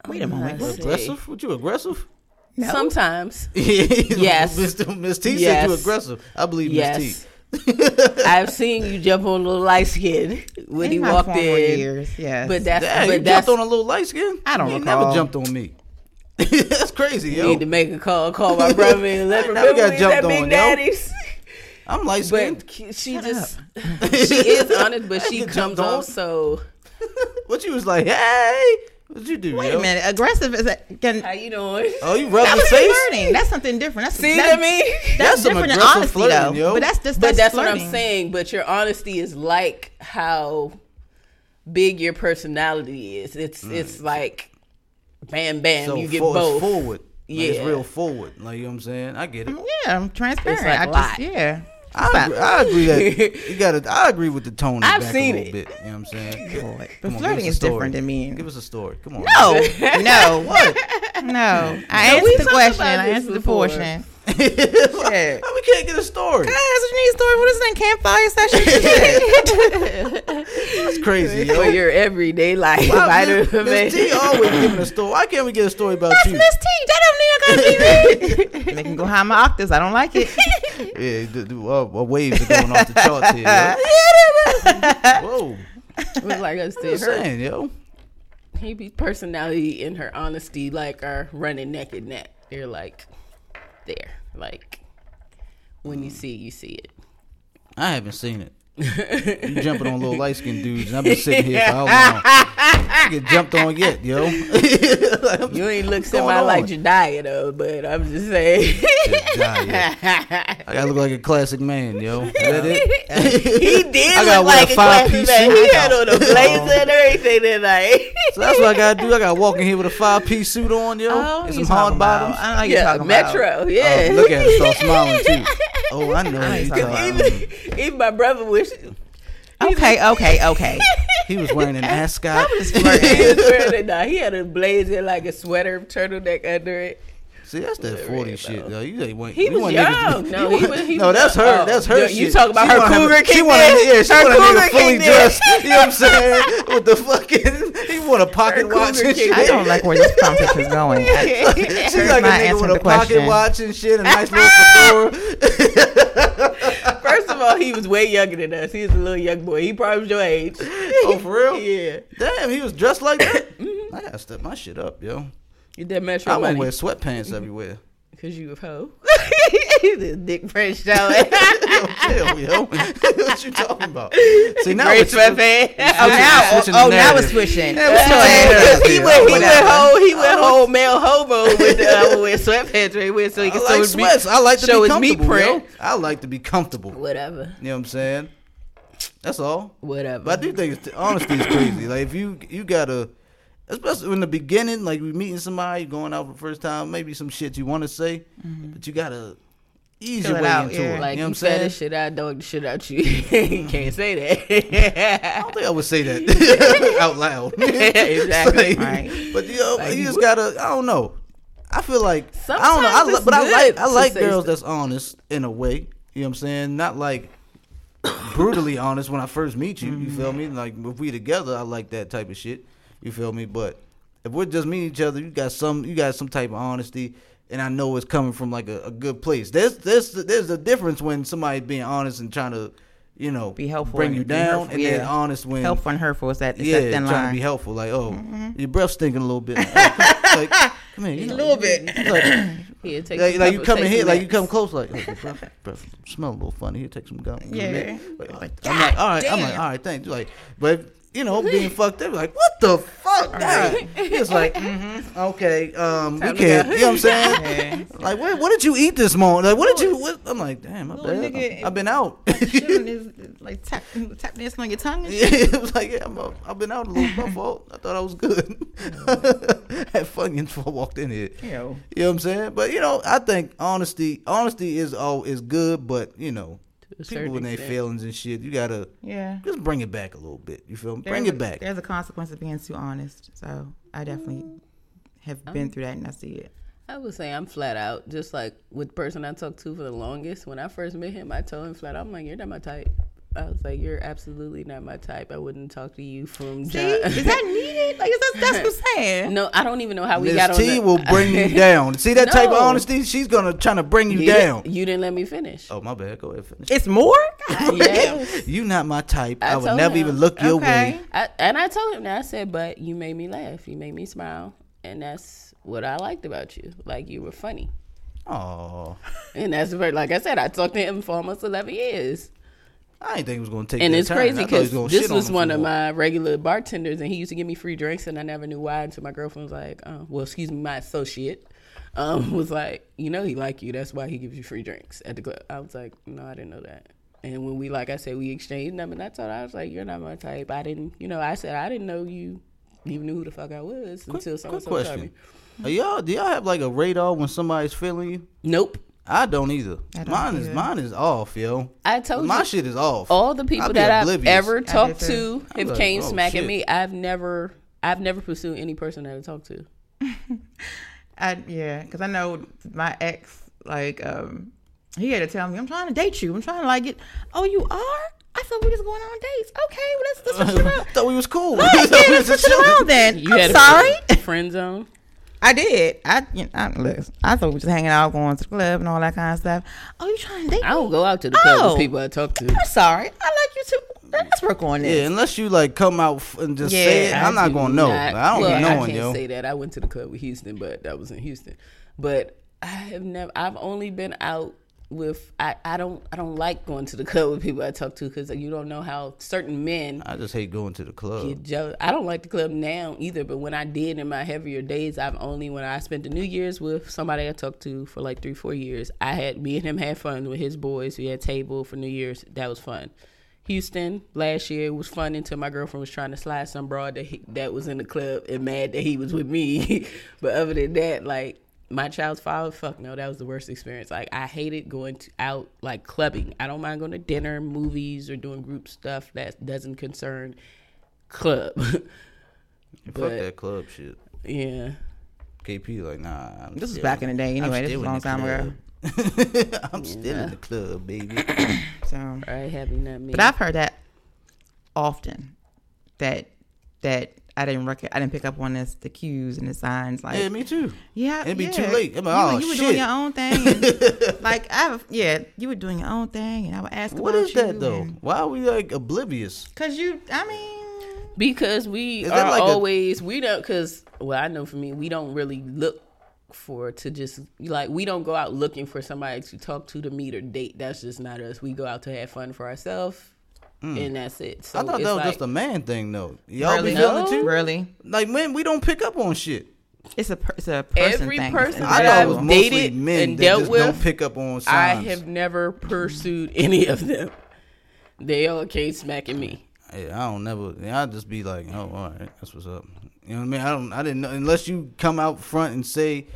Wait a moment. Let's see. aggressive? What you aggressive? No. Sometimes, yes. Yes. Mr. Miss T said Yes. you aggressive. I believe Miss. T. I've seen you jump on a little light skin when In he walked in. years, yes. But that's Dang, you but that's jumped on a little light skin? I don't you ain't recall. never jumped on me. That's crazy, you yo. need to make a call, call my brother, and let I him never got jumped that big on, yo. daddies. I'm light skinned. But she she just she is honest, but she get comes jumped on. off so. What you was like, hey, what you do, Wait yo? a minute. Aggressive is a, can How you doing? Oh, you rub that your was face? flirting. That's something different. That's See that's, what I mean? That's, That's some different than honesty, flirting, though. yo. But that's just But that's, that's what. I'm saying. But your honesty is like how big your personality is. It's it's like bam bam. So you get for- it's both. forward. Like, it's real forward. Like you know what I'm saying? I get it. Mm, yeah, I'm transparent. It's like I a just lot. yeah. I agree, I agree that you gotta. I agree with the tone. I've back seen a little it. bit. You know what I'm saying? Boy, But on, flirting is different than me. Give us a story. Come on. No, no, what? No, I answered the question. I answered the before. Portion. Why we can't get a story? Can I answer Janine's story? What is it? Campfire session? That's crazy, yo. For your everyday life. Why- Vitamin Miss Miss T B. always giving a story. Why can't we get a story about That's you? Miss T. That don't mean I gotta be me. Make me go high my octaves. I don't like it. Yeah, the, the, uh, uh, waves are going off the charts here. Yo. Whoa, But like I I'm said, her saying, yo. maybe personality and her honesty like are running neck and neck. They're like there. Like when you hmm. see it, you see it. I haven't seen it. You jumping on little light skinned dudes, and I've been sitting here for how long? I get jumped on yet, yo. Like, You ain't look semi like? Jediah though, but I'm just saying. I gotta look like a classic man, yo. Is that it? he did I gotta look like a piece man. He had on a blazer and everything tonight. So that's what I gotta do. I gotta walk in here with a five piece suit on, yo, Oh, and some hard talking about- bottoms. I know you're yeah, talking about. Metro. Oh, yeah. Oh, look at her, start smiling too. Oh, I know. I what talking talking about. about. even, even my brother wish Okay, okay, okay. He was wearing an ascot. he was wearing it. Nah, he had a blazer like a sweater turtleneck under it. See, that's that forty shit, though. You ain't want. He you was want young. niggas to- No, you he want- was- he no, that's her. young. That's her. No, shit. you talking about She her wanna have cougar She kicked want in? yeah, she Her want a nigga fully dressed. You know what I'm saying? With the fucking, he want a pocket Her watch and shit. I don't like where this conversation is going. She's Here's like a my nigga answer with a pocket question. watch and shit, a nice little fedora. Of all, he was way younger than us. He was a little young boy. He probably was your age. oh, for real? Yeah. Damn, he was dressed like that. Mm-hmm. I gotta step my shit up, yo. Get that Metro I want to wear sweatpants everywhere. Because you a hoe. this dick French showing. Yo, yo. what you talking about? See now, Great it's- sweatpants. Oh, now, Switching oh, the now narrative. it's switching. Yeah, what's Go up? ahead. He went, he went whole, he went whole male homo with the uh, with sweatpants right with, so he I can show like his meat. I like to show be his meat comfortable, yo. I like to be comfortable. Whatever. You know what I'm saying? That's all. whatever. But I do think it's, honesty is crazy. Like if you you gotta, especially in the beginning, like we meeting somebody, going out for the first time, maybe some shit you want to say, but you gotta ease your way out, into yeah. it. like you know you, what I'm saying? this shit out, dog the shit out you. you can't say that. I don't think I would say that out loud. Exactly. Like, Right. But you know, Like, you just gotta. I don't know. I feel like I don't know. I Sometimes li- but I like I like girls stuff. that's honest in a way. You know what I'm saying? Not like brutally honest when I first meet you. You feel me? Mm-hmm. Like if we together, I like that type of shit. You feel me? But if we're just meeting each other, you got some you got some type of honesty, and I know it's coming from like a, a good place. There's there's there's a difference when somebody being honest and trying to, you know, Be helpful bring you down, and then honest when Helpful and hurtful is that, is yeah, that trying to be helpful. Like, oh, mm-hmm. your breath stinking a little bit. like, come here, you know, little bit. Like, Here, take like, like you come in here, like you come close, like, oh, your breath, breath smell a little funny. Here, take some gum. Yeah. Like, I'm like, all right, I'm like, all right, thanks. Like, but you know, being fucked up. Like, what the fuck? God. It's like, mm-hmm, okay, um, we Time can't. You know what I'm saying? Like, what, what did you eat this morning? Like, what did you? What? I'm like, damn, my bad. nigga- I've been out. Like tap tap dancing on your tongue. And Yeah, it was like, yeah, I'm a, I've been out a little. My fault. I thought I was good. Had fun before I walked in here. Yo. You know what I'm saying? But you know, I think honesty, honesty is all is good. But you know, people certain with their extent. feelings and shit, you gotta Yeah. just bring it back a little bit. You feel me? There's Bring it back. There's a consequence of being too honest. So I definitely have mm. been through that and I see it. I would say I'm flat out. Just like with the person I talked to for the longest. When I first met him, I told him flat out, I'm like, you're not my type. I was like, you're absolutely not my type. I wouldn't talk to you from See, John. is that needed? Like that's, that's what I'm saying. no, I don't even know how we got Miss on. T the- will bring you down. See that type of honesty? She's gonna trying to bring you, You down. Didn't, you didn't let me finish. Oh my bad. Go ahead, finish. It's more. Yes. You not my type. I, I would never him. even look your Okay. way. I, and I told him that. I said, but you made me laugh. You made me smile. And that's what I liked about you. Like, you were funny. Oh, And that's very, like I said, I talked to him for almost 11 years. I didn't think it was gonna take. And it's turn. crazy I thought he because this shit on was one of my regular bartenders, and he used to give me free drinks, and I never knew why until my girlfriend was like, oh, well, excuse me, my associate um, was like, you know, he like you. That's why he gives you free drinks at the club. I was like, no, I didn't know that. And when we, like I said, we exchanged numbers, and I told her, I was like, you're not my type. I didn't, you know, I said, I didn't know you even knew who the fuck I was until someone Quick told me. Are y'all do y'all have like a radar when somebody's feeling you? Nope. I don't either. I don't mine is mine is off, yo. I told My you. My shit is off. all the people I'll that I've oblivious. ever talked to I'm have like, came oh, smacking shit. me. I've never, I've never pursued any person that I talked to. I yeah, because I know my ex like um he had to tell me I'm trying to date you. I'm trying to like it. Oh, you are? I thought we was going on dates. Okay, well let's let's switch it around. Thought we was cool. Right, yeah, we let's switch it chilling. around then. You I'm had sorry. a friend zone. I did. I, you know, I look. I thought we were just hanging out, going to the club, and all that kind of stuff. Oh, you trying to date I don't go out to the club Oh. with people I talk to. I'm sorry. I like you too. Let's work on this. Yeah, unless you like come out and just say it, I'm not gonna know. not- I don't well, be I can't yo. say that. I went to the club with Houston, but that was in Houston. But I have never. I've only been out with. I. I don't. I don't like going to the club with people I talk to because you don't know how certain men I just hate going to the club. I don't like the club now either, but when I did in my heavier days, I've only when I spent the New Year's with somebody I talked to for like three, four years. I had me and him had fun with his boys. We had table for New Year's. That was fun. Houston last year was fun until my girlfriend was trying to slide some broad that he, that was in the club and mad that he was with me. but other than that, like my child's father, fuck no, that was the worst experience. Like I hated going to out like clubbing. I don't mind going to dinner, movies, or doing group stuff that doesn't concern club. Fuck that club shit. yeah. KP like nah. I'm This was back in the day anyway. This still was a long time ago. I'm still in the club, baby. So, All right, happy not me. but I've heard that often. That that I didn't rec- I didn't pick up on this the cues and the signs like yeah, me too. Yeah, It'd be yeah. too late. I'm like, you, oh, you were shit. doing your own thing. and, like I, have, yeah, you were doing your own thing, and I would ask What about is that though? and- Why are we like oblivious? Cause you, I mean, because we Is that are like a- always we don't because well I know for me we don't really look for to just like we don't go out looking for somebody to talk to to meet or date. That's just not us. We go out to have fun for ourselves. Mm. And that's it. So. I thought that was like, just a man thing though. Y'all really, be feeling it No. too? really, Like men, we don't pick up on shit. it's a per- it's a person Every thing. person I that thought it I've was mostly dated men and that dealt just don't pick up on I have never pursued any of them. They all came smacking me. Yeah, I don't never. I just be like, oh, all right, that's what's up. You know what I mean? I don't. I didn't know unless you come out front and say,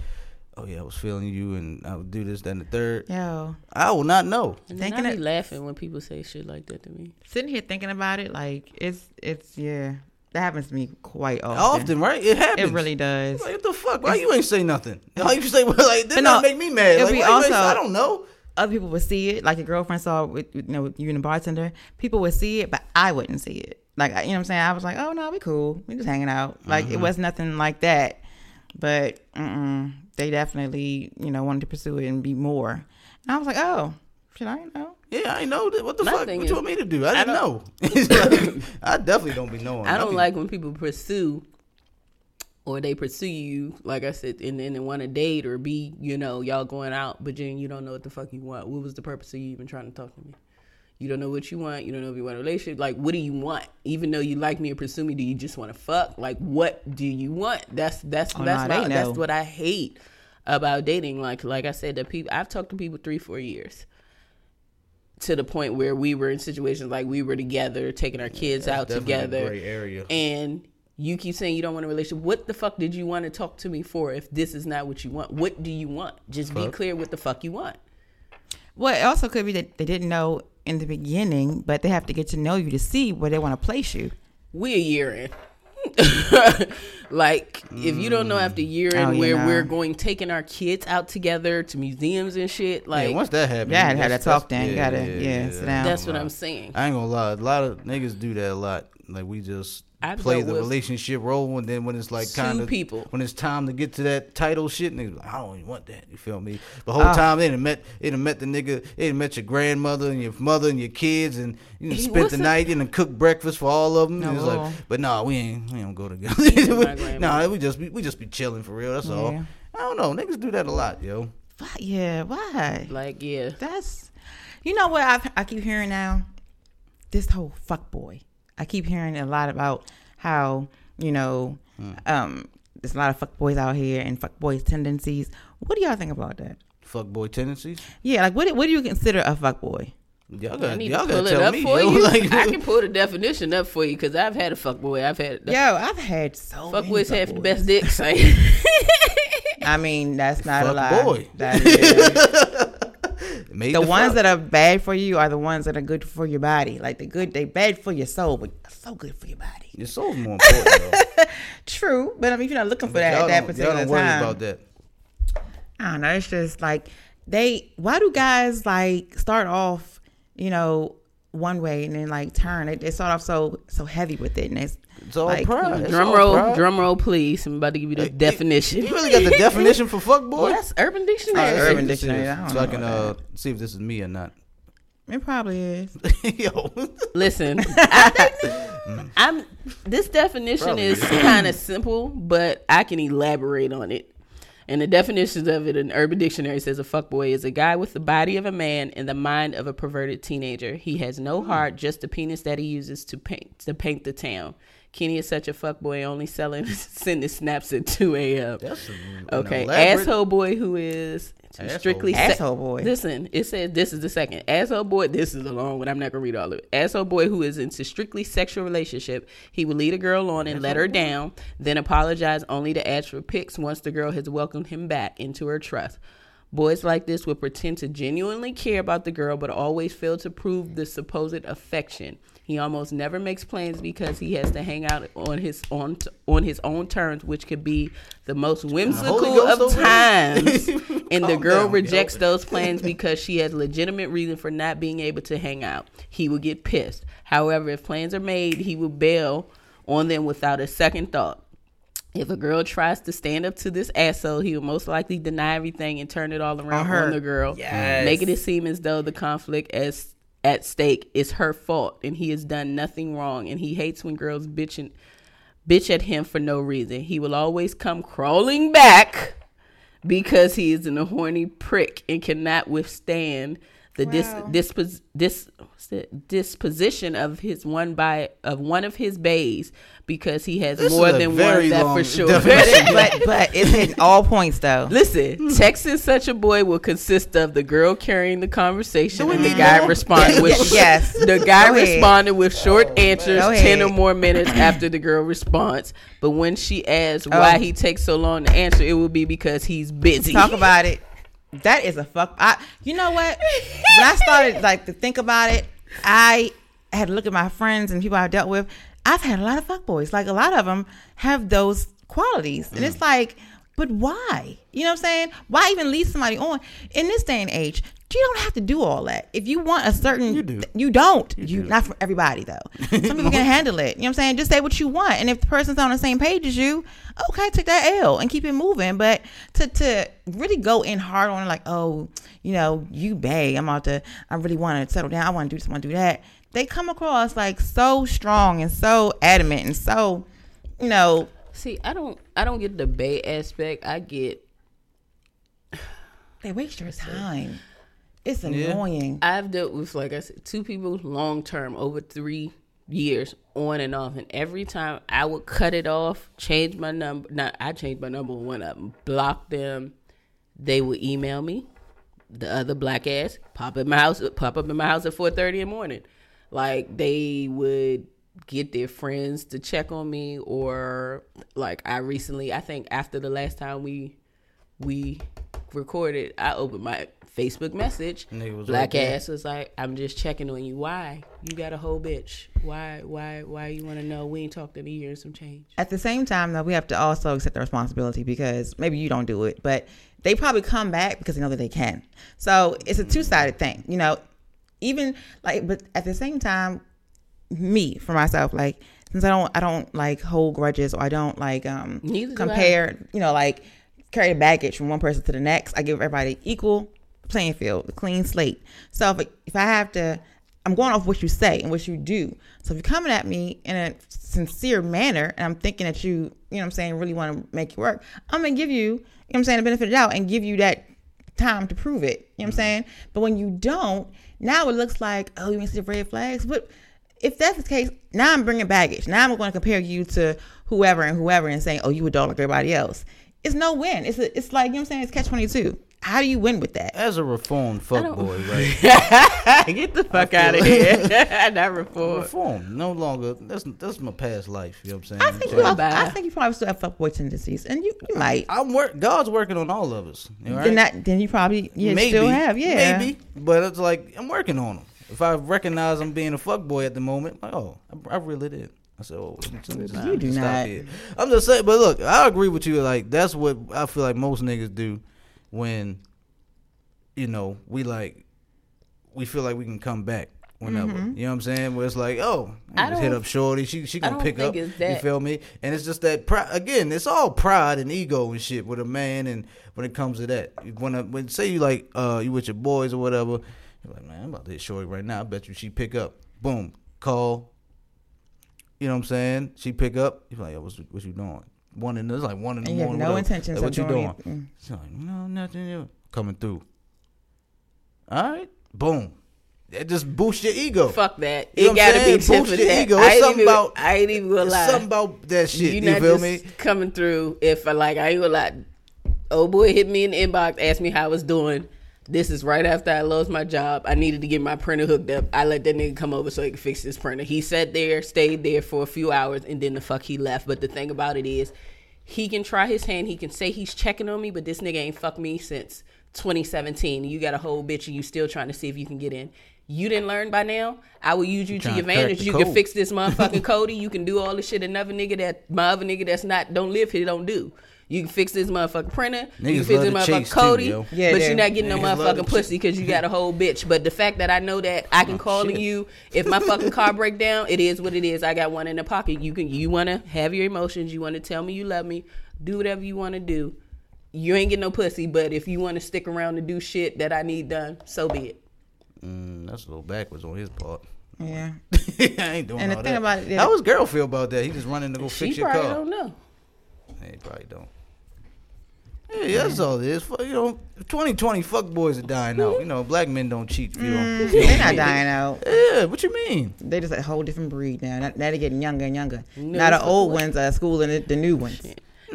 oh yeah, I was feeling you, and I would do this, then the third. Yo, I will not know. And Thinking I be it- laughing when people say shit like that to me. sitting here thinking about it, like it's it's yeah, that happens to me quite often. Often, right? It happens. it really does. Like, what the fuck? Why you ain't say nothing? Why you say well, like this? But not no, make me mad. it'd Like, be why say- also- I don't know. Other people would see it, like your girlfriend saw with with, you know with you and the bartender. People would see it, but I wouldn't see it. Like you know what I'm saying? I was like, oh no, we cool. We just hanging out. Like Mm-hmm. it was nothing like that. But mm-mm, they definitely you know wanted to pursue it and be more. And I was like, oh, should I know. Yeah, I know. What the My fuck? thing What is- you want me to do? I I didn't know. I definitely don't be knowing. I don't be- like when people pursue or they pursue you, like I said, and then they want to date or be, you know, y'all going out, but then you don't know what the fuck you want. What was the purpose of you even trying to talk to me? You don't know what you want. You don't know if you want a relationship. Like, what do you want? Even though you like me or pursue me, do you just want to fuck? Like, what do you want? That's that's Oh, that's nah, my, that's what I hate about dating. Like like I said, the people I've talked to people three four years to the point where we were in situations like we were together, taking our kids out definitely a together, and you keep saying you don't want a relationship. What the fuck did you want to talk to me for if this is not what you want? What do you want? Just be clear what the fuck you want. Well, it also could be that they didn't know in the beginning, but they have to get to know you to see where they want to place you. We a year in. like if you don't know mm. after a year oh, in Oh, yeah, where nah. we're going taking our kids out together to museums and shit, like yeah, once that happens, Yeah, had that that's- talk that's- then. Gotta- yeah, sit down. that's what I'm saying. I ain't gonna lie. A lot of niggas do that a lot. Like we just I've play the relationship role, and then when it's like kind of people. when it's time to get to that title shit, niggas like, I don't even want that. You feel me? The whole Ah. time they done met, they done met the nigga, they done met your grandmother and your mother and your kids, and you done He spent the wasn't- night and done cooked breakfast for all of them. No. And it's like, but nah, we ain't, we don't go together. my grandmother. nah, we just be, we just be chilling for real. That's all. I don't know. Niggas do that a lot, yo. Why- Yeah, why? Like yeah, That's, you know what I've, I keep hearing now? This whole fuck boy. I keep hearing a lot about how, you know, um, there's a lot of fuck boys out here and fuck boys tendencies. What do y'all think about that? Fuck boy tendencies. Yeah, like what, what do you consider a fuck boy? Y'all I got need y'all to gotta pull it tell up me, for yo. you. Like, I can pull the definition up for you because I've had a fuckboy. I've had Yo, I've had so fuck many boys have the best dicks. I mean, that's not a lie. boy. That is- Made the the ones that are bad for you are the ones that are good for your body. Like the good, they bad for your soul, but so good for your body. Your soul's more important. though. True, but I mean, if you're not looking for that y'all at that particular y'all don't worry time, about that. I don't know. It's just like they. Why do guys like start off, you know, one way and then like turn? They, they start off so so heavy with it, and it's It's all like, pride. Hmm. It's drum all roll, pride. drum roll, please. I'm about to give you the uh, definition. You really got the definition for fuck boy? Oh, that's Urban Dictionary. That's Urban what Dictionary, I don't So I can about uh, see if this is me or not. It probably is. Yo, Listen, I, mm. am This definition Probably is is. kind of simple, but I can elaborate on it. And the definitions of it in Urban Dictionary says a fuckboy is a guy with the body of a man and the mind of a perverted teenager. He has Hmm. no heart, just a penis that he uses to paint to paint the town. Kenny is such a fuckboy, only selling sending snaps at two a.m. that's Okay, asshole boy who is Asshole. strictly Asshole boy. Listen, it says this is the second asshole boy. This is a long one. I'm not gonna read all of it. Asshole boy who is into strictly sexual relationship. He will lead a girl on and let her down, then apologize only to ask for pics once the girl has welcomed him back into her trust. Boys like this will pretend to genuinely care about the girl, but always fail to prove the supposed affection. He almost never makes plans because he has to hang out on his on on his own terms, which could be the most whimsical of times. and the girl down, rejects those plans because she has legitimate reason for not being able to hang out. He will get pissed. However, if plans are made, he will bail on them without a second thought. If a girl tries to stand up to this asshole, he will most likely deny everything and turn it all around on, her. the girl, Yes. making it seem as though the conflict as at stake is her fault and he has done nothing wrong. And he hates when girls bitch and bitch at him for no reason. He will always come crawling back because he is an a horny prick and cannot withstand the dis, dispos, dis, what's disposition of his one by of one of his baes because he has This more than one that for sure. but but it's hitting all points though. Listen, hmm. texting such a boy will consist of the girl carrying the conversation and the guy more? responding with Yes. the guy Go ahead. responding with short answers ten or more minutes after the girl responds. But when she asks why Oh. he takes so long to answer, it will be because he's busy. Talk about it. That is a fuck. I, you know what? When I started like to think about it, I had to look at my friends and people I dealt with. I've had a lot of fuck boys. Like a lot of them have those qualities, and Mm. it's like, but why? You know what I'm saying? Why even lead somebody on in this day and age? You don't have to do all that. If you want a certain, You do. You don't. You, not for everybody though. Some people can handle it. You know what I'm saying? Just say what you want, and if the person's on the same page as you, okay, take that L and keep it moving. But to to really go in hard on it, like, oh, you know, you bae, I'm out to, I really want to settle down. I want to do this, I want to do that. They come across like so strong and so adamant and so, you know, See, I don't, I don't get the bae aspect. I get they waste your time. It's Yeah. annoying. I've dealt with, like I said, two people long term over three years on and off. And every time I would cut it off, change my number. Not I changed my number one of them, block them. They would email me. The other black ass pop up in my house, pop up in my house at four thirty in the morning. Like they would get their friends to check on me, or like I recently, I think after the last time we we recorded, I opened my Facebook message. Nigga was Black right ass was like, "I'm just checking on you. Why you got a whole bitch? Why, why, why you want to know? We ain't talked in a year and some change." At the same time, though, we have to also accept the responsibility because maybe you don't do it, but they probably come back because they know that they can. So it's a two sided thing, you know. Even like, but at the same time, me for myself, like since I don't, I don't like hold grudges or I don't like um Neither compare, you know, like carry baggage from one person to the next. I give everybody equal playing field, a clean slate. So if if I have to, I'm going off what you say and what you do. So if you're coming at me in a sincere manner, and I'm thinking that you, you know, what I'm saying, really want to make it work, I'm gonna give you, you know, what I'm saying, the benefit of the doubt and give you that time to prove it. You know what I'm saying? But when you don't, now it looks like, oh, you ain't see the red flags. But if that's the case, now I'm bringing baggage. Now I'm going to compare you to whoever and whoever and saying, oh, you a dog like everybody else. It's no win. It's a, it's like, you know what I'm saying? It's catch 22. How do you win with that? As a reformed fuckboy, right? Get the fuck out of here! Not reform. Reformed, no longer. That's that's my past life. You know what I'm saying? I think, you, Well, I, think you probably still have fuckboy tendencies. And you, you might. I'm work. God's working on all of us. You right? Then, that, then you probably yeah, still have. Yeah. maybe. But it's like I'm working on them. If I recognize I'm being a fuckboy at the moment, like, oh, I, I really did. I said, oh, nah, You do not. here. I'm just saying, but look, I agree with you. Like that's what I feel like most niggas do when, you know, we like, we feel like we can come back. Whenever Mm-hmm. you know what I'm saying, where it's like, oh, I just hit up Shorty, she she gonna pick up. You feel me? And it's just that pride. Again, it's all pride and ego and shit with a man. And when it comes to that, when I, when say you like uh you with your boys or whatever, like, man, I'm about to hit Shorty right now. I bet you she pick up. Boom, call. You know what I'm saying? She pick up. You're like, yo, what's what you doing? One in it's like one in the And you have morning. no whatever. intentions Like, what you doing doing? anything. She's like, no, nothing. you- Coming through. All right, boom. That just boosts your ego. Fuck that. You know it gotta saying? be tip Boost for your that. ego. I It's ain't something even, about- I ain't even gonna It's lie. something about that shit. you You, not feel just me? coming through if I like I ain't gonna lie. Old boy hit me in the inbox, asked me how I was doing. This is right after I lost my job. I needed to get my printer hooked up. I let that nigga come over so he could fix this printer. He sat there, stayed there for a few hours, and then the fuck he left. But the thing about it is, he can try his hand. He can say he's checking on me, but this nigga ain't fucked me since 2017. You got a whole bitch, and you still trying to see if you can get in. You didn't learn by now. I will use you to your advantage. You can fix this motherfucking Cody. You can do all the shit another nigga that my other nigga that's not don't live here don't do. You can fix this motherfucking printer. you can fix love this motherfucking chase too, Cody. yo. Yeah, but you're not getting no Niggas love motherfucking pussy because you got a whole bitch. But the fact that I know that I can call on Oh, shit. you if my fucking car break down, it is what it is. I got one in the pocket. You can you want to have your emotions. You want to tell me you love me. Do whatever you want to do. You ain't getting no pussy, but if you want to stick around to do shit that I need done, so be it. Mm, that's a little backwards on his part. Yeah. I ain't doing And the all thing that. about it is- How his girl feel about that? He just running to go She fix your probably car. don't know. He probably don't. Yeah, that's all it is. Fu- You know, 2020 fuck boys are dying out. You know, black men don't cheat. You don't, They're don't dying out. Yeah, what you mean? They just a whole different breed now. Now now they're getting younger and younger. know now the old the- ones are schooling the, the new ones.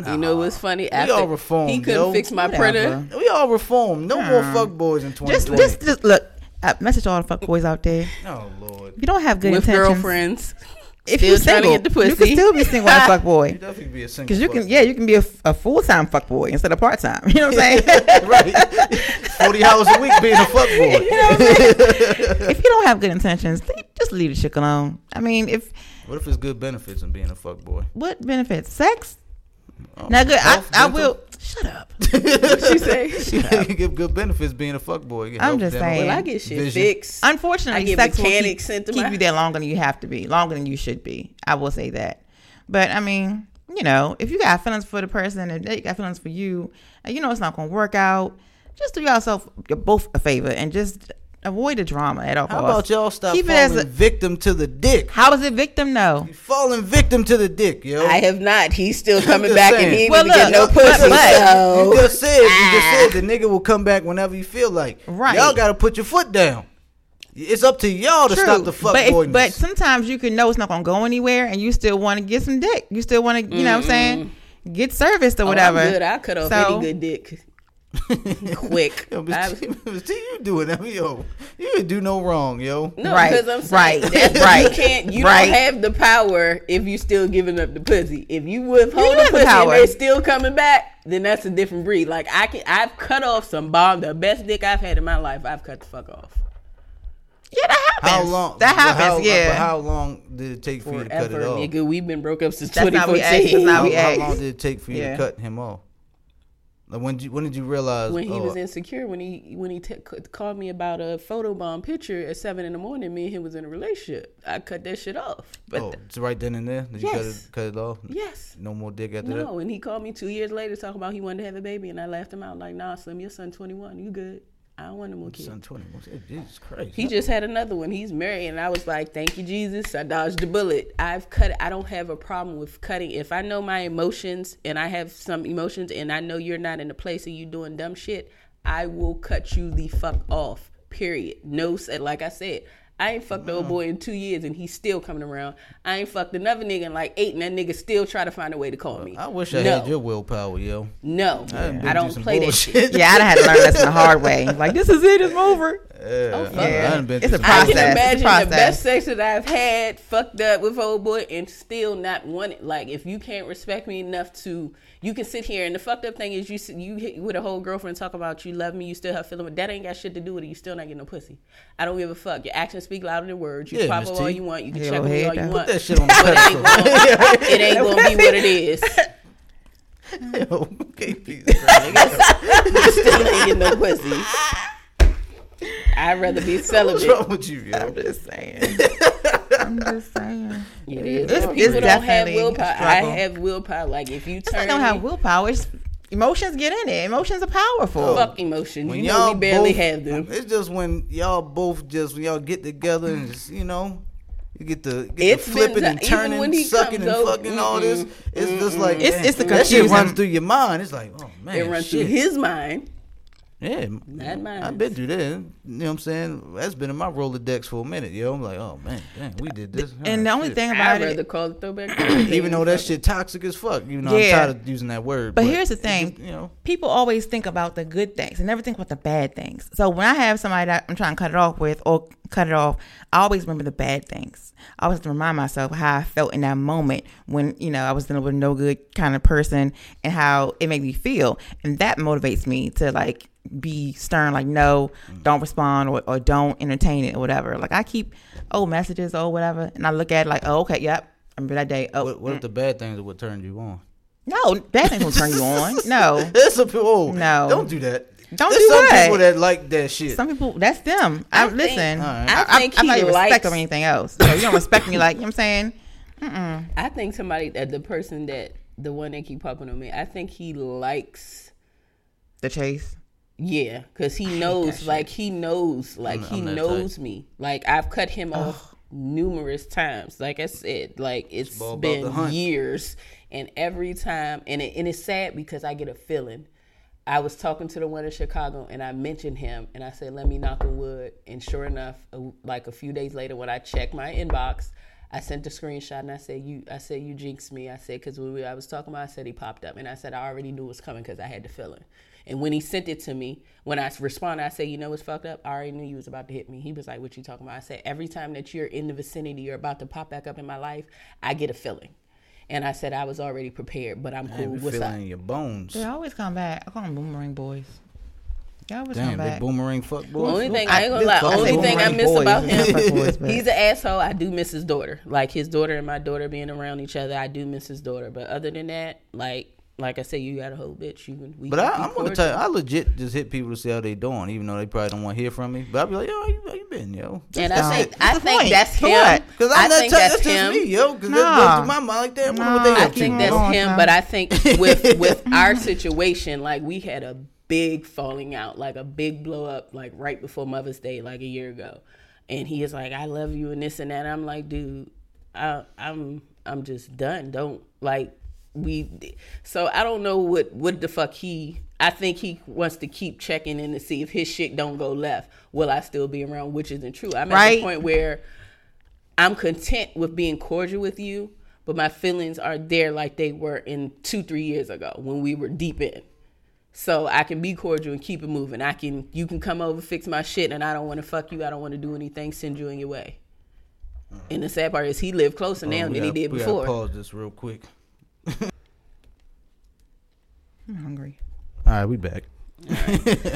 You know what's funny? After all reformed, he couldn't yo. fix my Whatever. printer. We all reformed. No more fuck boys in Just, 2020. just, just just look. Uh, message to all the fuck boys out there. oh Lord, If you don't have good with intentions, girlfriends. If you're trying to single, get the pussy. you can still be single as a fuck you definitely be a single. Because you can, fuck yeah, you can be a, a full time fuck boy instead of part time. You know what I'm saying? right. 40 hours a week being a fuck boy. if you don't have good intentions, just leave the chick alone. I mean, if What if it's good benefits in being a fuck boy? what benefits? Sex? Oh, Now, good. I, health, I dental? will. Shut up. What she say? you get good benefits being a fuck boy. I'm just saying. Well, I get shit Vision. fixed. Unfortunately, I get sex will keep, mechanics sent to keep you there longer than you have to be, longer than you should be. I will say that. But I mean, you know, if you got feelings for the person and they got feelings for you, and you know it's not going to work out, just do yourself both a favor and just avoid the drama at all How costs. about y'all stop Keep it as falling a- victim to the dick? How is it victim? No. You falling victim to the dick, yo. I have not. He's still coming back saying. and he ain't Well, even get no pussy. so. You just said, you just Ah. said the nigga will come back whenever you feel like. Right. Y'all got to put your foot down. It's up to y'all to True. stop the fuck but, if- but sometimes you can know it's not gonna go anywhere, and you still want to get some dick. You still want to, you know, what I'm saying, get serviced or Oh, whatever. I'm good. I cut off So- any good dick. Quick. Yo, I- T, you doing that, yo? You didn't do no wrong, yo. No, Right, because I'm saying right, that you right, can't. You right. don't have the power if you still giving up the pussy. If you withhold You the have the pussy and power. they still coming back, then that's a different breed. Like I can, I've cut off some bomb. The best dick I've had in my life, I've cut the fuck off. Yeah, that happens. How long? That but happens. How, yeah. But how long did it take for you to cut Forever, it off? nigga. We've been broke up since That's not what we asked. 2014. That's How, how long did it take for you Yeah. to cut him off? When did you when did you realize when he oh, was insecure, when he when he t- called me about a photo bomb picture at seven in the morning, me and him was in a relationship. I cut that shit off. But oh, it's right then and there? Did you cut Yes. it cut it off? yes, No more dick after that? no. And he called me two years later talking about he wanted to have a baby, and I laughed him out like, Nah, Slim, your son twenty one, you good? I don't want no more kids. Son 20. Jesus Christ. He just had another one. He's married, and I was like, "Thank you, Jesus. I dodged the bullet. I've cut. I don't have a problem with cutting. If I know my emotions, and I have some emotions, and I know you're not in a place of you doing dumb shit, I will cut you the fuck off. Period. No, said like I said. I ain't fucked the old boy in two years and he's still coming around. I ain't fucked another nigga in like eight and that nigga still try to find a way to call me. I wish I no, had your willpower, yo. No, done been I don't some play that shit. yeah, I done had to learn this the hard way. Like this is it. It's over. Yeah, oh, fuck I, I been It's a some I process. can It's a imagine the best sex that I've had fucked up with old boy and still not want it. Like if you can't respect me enough to, you can sit here and the fucked up thing is you you hit with a whole girlfriend talk about you love me, you still have feeling, but that ain't got shit to do with it. You still not getting no pussy. I don't give a fuck. Your actions speak louder than words. You Yeah, pop up all you want. You can Yeah, check me all ahead, you want. Put that shit on the But it ain't, pedestal. gonna, it ain't gonna be what it is. Yo, okay, peace, bro. You still ain't getting no pussy. I'd rather be What's celibate. wrong with you, yo? I'm just saying. I'm just saying. It is. It's- People it's don't have definitely a willpower. I have willpower. Like if you turn I don't me- have willpower. It's, emotions get in it. Emotions are powerful. Oh. fuck emotions. When you know y'all we barely both- have them. It's just when y'all both just when y'all get together and just you know. You get the get It's the been flipping and turning, when he sucking and over, fucking all this. It's just like It's- it's the that shit confusion. runs through your mind. It's like, oh man, It runs shit. through his mind. Yeah, Not mine. I've been through that. You know what I'm saying? That's been in my Rolodex for a minute, yo. I'm like, oh man, damn, we did this. And the only shit. thing I'd about rather it, call it throwback. even though that shit toxic as fuck, you know, Yeah. I'm tired of using that word. But here's the thing. just, you know, people always think about the good things and never think about the bad things. So when I have somebody that I'm trying to cut it off with or cut it off, I always remember the bad things. I always have to remind myself how I felt in that moment when, you know, I was dealing with a no good kind of person and how it made me feel. And that motivates me to like be stern, like, no, don't respond or, or don't entertain it or whatever. Like I keep old messages or whatever and I look at it like, oh, okay, yep. I remember that day. Oh, what, what if mm. the bad things are what turned you on? no, bad things will turn you on. No. There's a people. Oh, No. don't do that. Don't There's do some what? people that like that shit. Some people, that's them. I, I think- listen. Alright. I think I'm not he even respect likes- or anything else. So you don't respect me, like you know what I'm saying. I think somebody that the person that the one that keep popping on me. I think he likes. The chase. Yeah, because he knows, like he knows, like I'm- he I'm knows me. Like I've cut him off numerous times. Like I said, like it's about been years, and every time, and it, and it's sad because I get a feeling. I was talking to the one in Chicago, and I mentioned him, and I said, "Let me knock on wood." And sure enough, a, like a few days later, when I checked my inbox, I sent a screenshot, and I said, "You," I said, "You jinxed me." I said, "Because we, I was talking about, I said he popped up, and I said I already knew it was coming because I had the feeling." And when he sent it to me, when I responded, I said, "You know what's fucked up? I already knew you was about to hit me." He was like, "What you talking about?" I said, "Every time that you're in the vicinity, you're about to pop back up in my life, I get a feeling." And I said I was already prepared, but I'm cool. Damn, you What's feel up? in your bones. They always come back. I call them boomerang boys. They always Damn, come they boomerang fuck boys. Only thing I- I ain't gonna lie. fuck Only thing I miss boys, about him, boys, he's an asshole. I do miss his daughter. Like his daughter and my daughter being around each other, I do miss his daughter. But other than that, like like I said, you got a whole bitch. You. We But I, I'm gonna tell you, I legit just hit people to see how they doing, even though they probably don't want to hear from me. But I'll be like, yo, how you, how you been, yo? And I think. I think point? that's him. Because I I'm not think telling that's just him. me, yo. Because that goes my mind like that. I I think that's going, him, but I think with with our situation, like we had a big falling out, like a big blow up, like right before Mother's Day, like a year ago. And he is like, "I love you" and this and that. I'm like, dude, I, I'm I'm just done. Don't like we. So I don't know what what the fuck he. I think he wants to keep checking in to see if his shit don't go left. Will I still be around? Which isn't true. I'm at the point where I'm content with being cordial with you, but my feelings are there like they were in two, three years ago when we were deep in. So I can be cordial and keep it moving. I can you can come over, fix my shit, and I don't want to fuck you. I don't want to do anything, send you in your way. Uh-huh. And the sad part is he lived closer now Oh, we than he gotta- did we gotta before. pause this real quick. I'm hungry. All right, we back.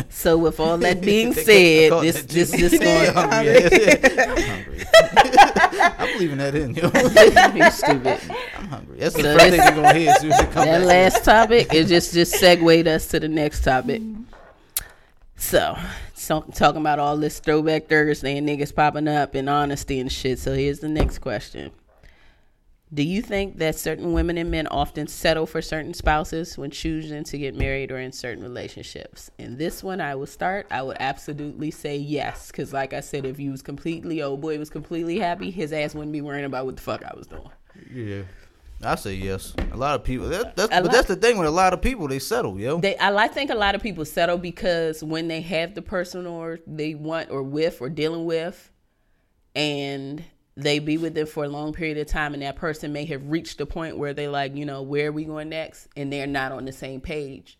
So with all that being said, this that this juice. this going. hungry. I'm hungry. I'm leaving that in. Yo. you stupid. I'm hungry. That's the So first thing that's- you're gonna hear as soon as it comes That back. last topic it just just segued us to the next topic. So, so talking about all this throwback Thursday and niggas popping up and honesty and shit. So here's the next question. Do you think that certain women and men often settle for certain spouses when choosing to get married or in certain relationships? And this one I will start. I would absolutely say yes. Because, like I said, if you was completely, old boy was completely happy, his ass wouldn't be worrying about what the fuck I was doing. Yeah, I say yes. A lot of people. That, that's, A but that's the thing with a lot of people. They settle, yo. They, I like think a lot of people settle because when they have the person or they want or with or dealing with, and they be with them for a long period of time, and that person may have reached the point where they like, you know, where are we going next, and they're not on the same page.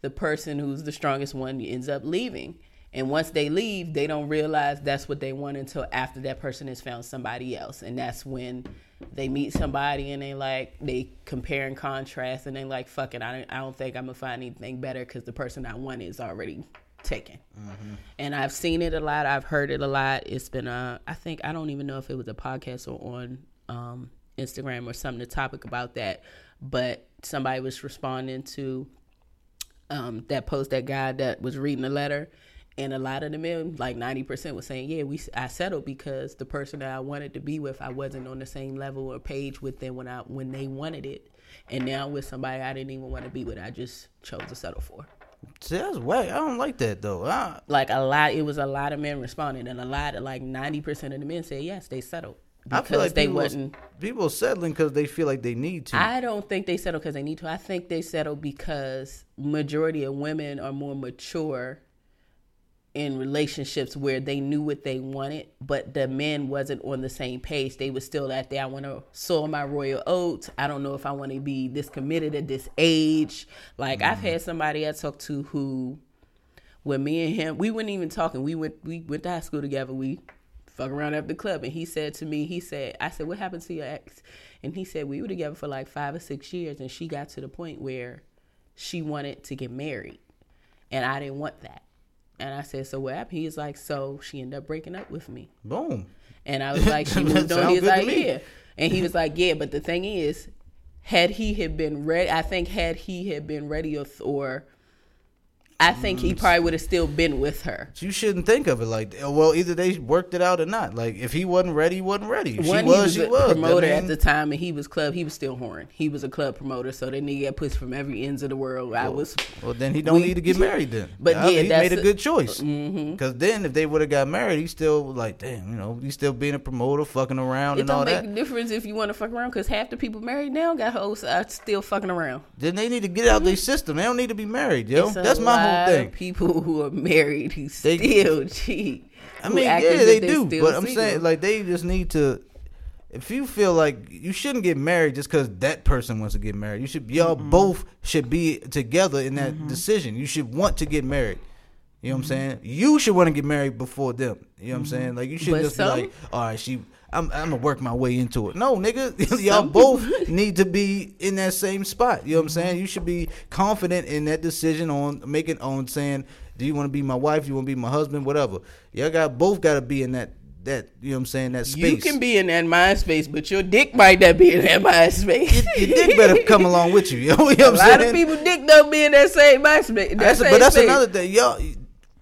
The person who's the strongest one ends up leaving, and once they leave, they don't realize that's what they want until after that person has found somebody else, and that's when they meet somebody and they like they compare and contrast and they like fuck it I don't, I don't think I'm gonna find anything better because the person I want is already taken. And I've seen it a lot. I've heard it a lot. It's been a I think I don't even know if it was a podcast or on um, Instagram or something the topic about that. But somebody was responding to um, that post that guy that was reading the letter and a lot of the men like 90% was saying yeah we i settled because the person that i wanted to be with i wasn't on the same level or page with them when i when they wanted it. And now with somebody i didn't even want to be with i just chose to settle for See, that's whack. I don't like that though. I, like a lot it was a lot of men responding and a lot of like 90% of the men said yes they settled I because feel like they people, wasn't people settling because they feel like they need to. I don't think they settle because they need to. I think they settle because majority of women are more mature in relationships where they knew what they wanted, but the men wasn't on the same page. They was still out there. I want to sow my royal oats. I don't know if I want to be this committed at this age. Like I've mm-hmm. had somebody I talked to who, when me and him, we weren't even talking. We went we went to high school together. We fuck around at the club, and he said to me, he said, I said, what happened to your ex? And he said we were together for like five or six years, and she got to the point where she wanted to get married, and I didn't want that. And I said, so what happened? He was like, so she ended up breaking up with me. Boom. And I was like, she moved on. sound He was good to like, yeah. And he was like, yeah. But the thing is, had he had been ready, I think had he had been ready or, or I think he probably would have still been with her. You shouldn't think of it like. Well, either they worked it out or not. Like if he wasn't ready, he wasn't ready. If One, she was, he was she a was. promoter I at the time, and he was club. He was still whoring. He was a club promoter, so that nigga got pushed from every ends of the world. I was, Well, then he don't We- need to get married then. But I- yeah, he made a a- good choice. Uh, mm-hmm. Because then if they would have got married, he's still like, damn, you know, he's still being a promoter, fucking around it and all don't make that. a difference if you want to fuck around, because half the people married now got hoes are still fucking around. Then they need to get out of their mm-hmm. system. They don't need to be married, yo. That's my lot whole of thing. People who are married who They- still cheat. I mean, yeah, they do. But I'm single. saying, like, they just need to. If you feel like you shouldn't get married just because that person wants to get married, you should y'all both should be together in that Mm-hmm. decision. You should want to get married. You know what I'm saying? You should want to get married before them. You know what I'm saying? Like you should Mm-hmm. But just some- be like, all right, she. I'm, I'm gonna work my way into it. No, nigga, y'all both need to be in that same spot. You know what I'm saying? You should be confident in that decision on making on saying, do you want to be my wife? You want to be my husband? Whatever. Y'all got both got to be in that that. You know what I'm saying? That space. You can be in that mind space, but your dick might not be in that mind space. Your dick better come along with you. You know what A I'm saying? A lot saying? of people dick don't be in that same mind space. That That's, same but that's space. another thing, y'all.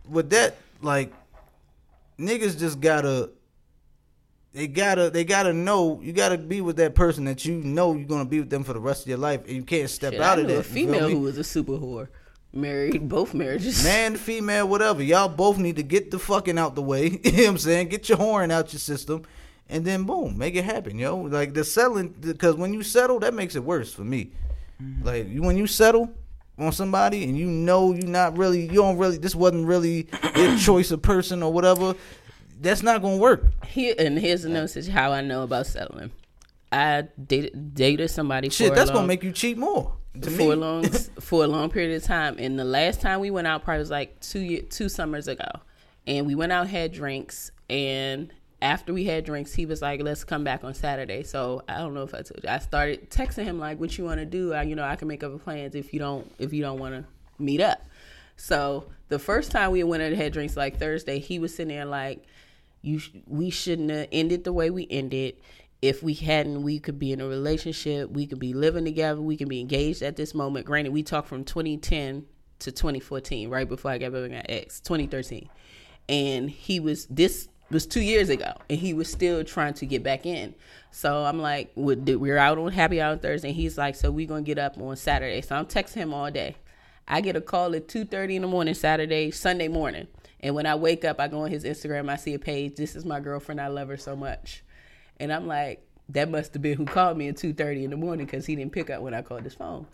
With that, like, niggas just gotta. They gotta, they gotta know. You gotta be with that person that you know you're gonna be with them for the rest of your life, and you can't step Shit, out I of knew that. a female me? who was a super whore. married both marriages. man, female, whatever. Y'all both need to get the fucking out the way. you know what I'm saying? Get your horn out your system, and then boom, make it happen, yo. Like the settling, because when you settle, that makes it worse for me. Mm-hmm. Like you- when you settle on somebody and you know you're not really, you don't really, this wasn't really your choice of person or whatever. That's not gonna work. Here and here's another situation how I know about settling. I dated dated somebody Shit, for a that's long, gonna make you cheat more. For me. a long for a long period of time. And the last time we went out probably was like two year, two summers ago. And we went out had drinks and after we had drinks, he was like, "Let's come back on Saturday." So I don't know if I told you. I started texting him like, "What you want to do? I, you know, I can make other plans if you don't if you don't want to meet up." So the first time we went out and had drinks, like Thursday, he was sitting there like, "You, sh- we shouldn't have ended the way we ended. If we hadn't, we could be in a relationship. We could be living together. We could be engaged at this moment. Granted, we talked from 2010 to 2014, right before I got back with my ex, 2013, and he was this was two years ago, and he was still trying to get back in. So I'm like, we- we're out on happy hour Thursday. And he's like, so we're gonna get up on Saturday. So I'm texting him all day. I get a call at two thirty in the morning, Saturday, Sunday morning. And when I wake up, I go on his Instagram, I see a page, this is my girlfriend, I love her so much. And I'm like, that must have been who called me at two thirty in the morning because he didn't pick up when I called his phone.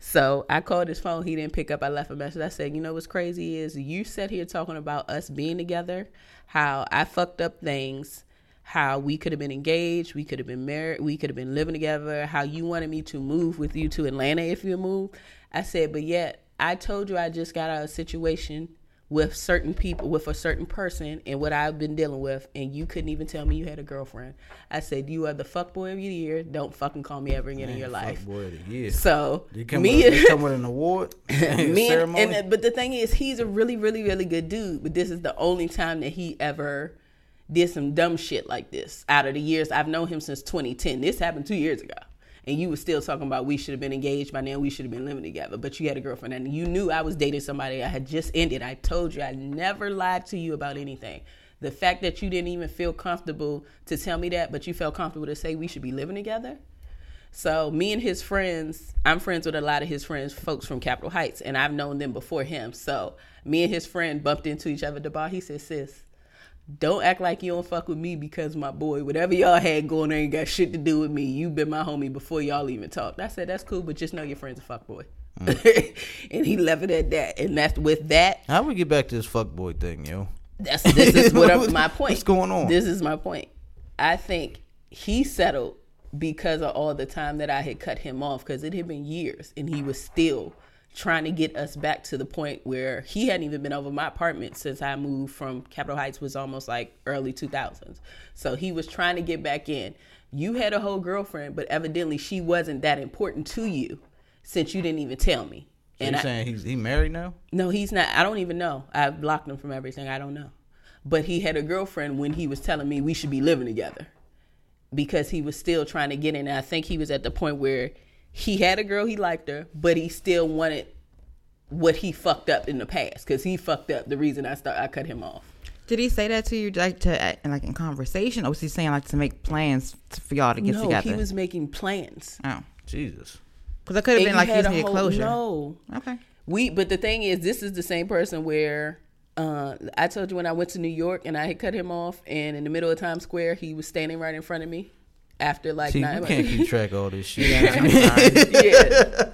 So I called his phone, he didn't pick up. I left a message. I said, you know what's crazy is you sat here talking about us being together, how I fucked up things, how we could have been engaged, we could have been married, we could have been living together, how you wanted me to move with you to Atlanta if you move. I said, but yet I told you I just got out of a situation with certain people, with a certain person, and what I've been dealing with, and you couldn't even tell me you had a girlfriend. I said, you are the fuck boy of the year. Don't fucking call me ever again in your life. Boy of the year. So They come, me, with, they come with an award. me and, ceremony. and but the thing is, he's a really, really, really good dude. But this is the only time that he ever did some dumb shit like this. Out of the years I've known him since 2010, this happened two years ago, and you were still talking about we should have been engaged by now. We should have been living together. But you had a girlfriend, and you knew I was dating somebody I had just ended. I told you I never lied to you about anything. The fact that you didn't even feel comfortable to tell me that, but you felt comfortable to say we should be living together. So me and his friends, I'm friends with a lot of his friends, folks from Capitol Heights, and I've known them before him. So me and his friend bumped into each other at the bar. He said, "Sis, don't act like you don't fuck with me because my boy, whatever y'all had going on, ain't got shit to do with me. You been my homie before y'all even talked." I said, "That's cool, but just know your friend's a fuck boy." Mm. and he left it at that. And that's with that. How we get back to this fuck boy thing, yo? That's this is what I'm, my point. What's going on? This is my point. I think he settled because of all the time that I had cut him off because it had been years and he was still trying to get us back to the point where he hadn't even been over my apartment since I moved from Capitol Heights was almost like early 2000s. So he was trying to get back in. You had a whole girlfriend, but evidently she wasn't that important to you since you didn't even tell me. So and you I, saying he's he married now? no, he's not. I don't even know. I blocked him from everything. I don't know. But he had a girlfriend when he was telling me we should be living together because he was still trying to get in. And I think he was at the point where he had a girl, he liked her, but he still wanted what he fucked up in the past because he fucked up the reason I start I cut him off. Did he say that to you, like to like in conversation, or was he saying like to make plans for y'all to get no, together? No, he was making plans. oh, Jesus. because it could have been you like had using a whole- closure. No, Okay. We, but the thing is, this is the same person where uh, I told you when I went to New York and I had cut him off, and in the middle of Times Square, he was standing right in front of me after like See, nine you can't keep track of all this shit. yeah.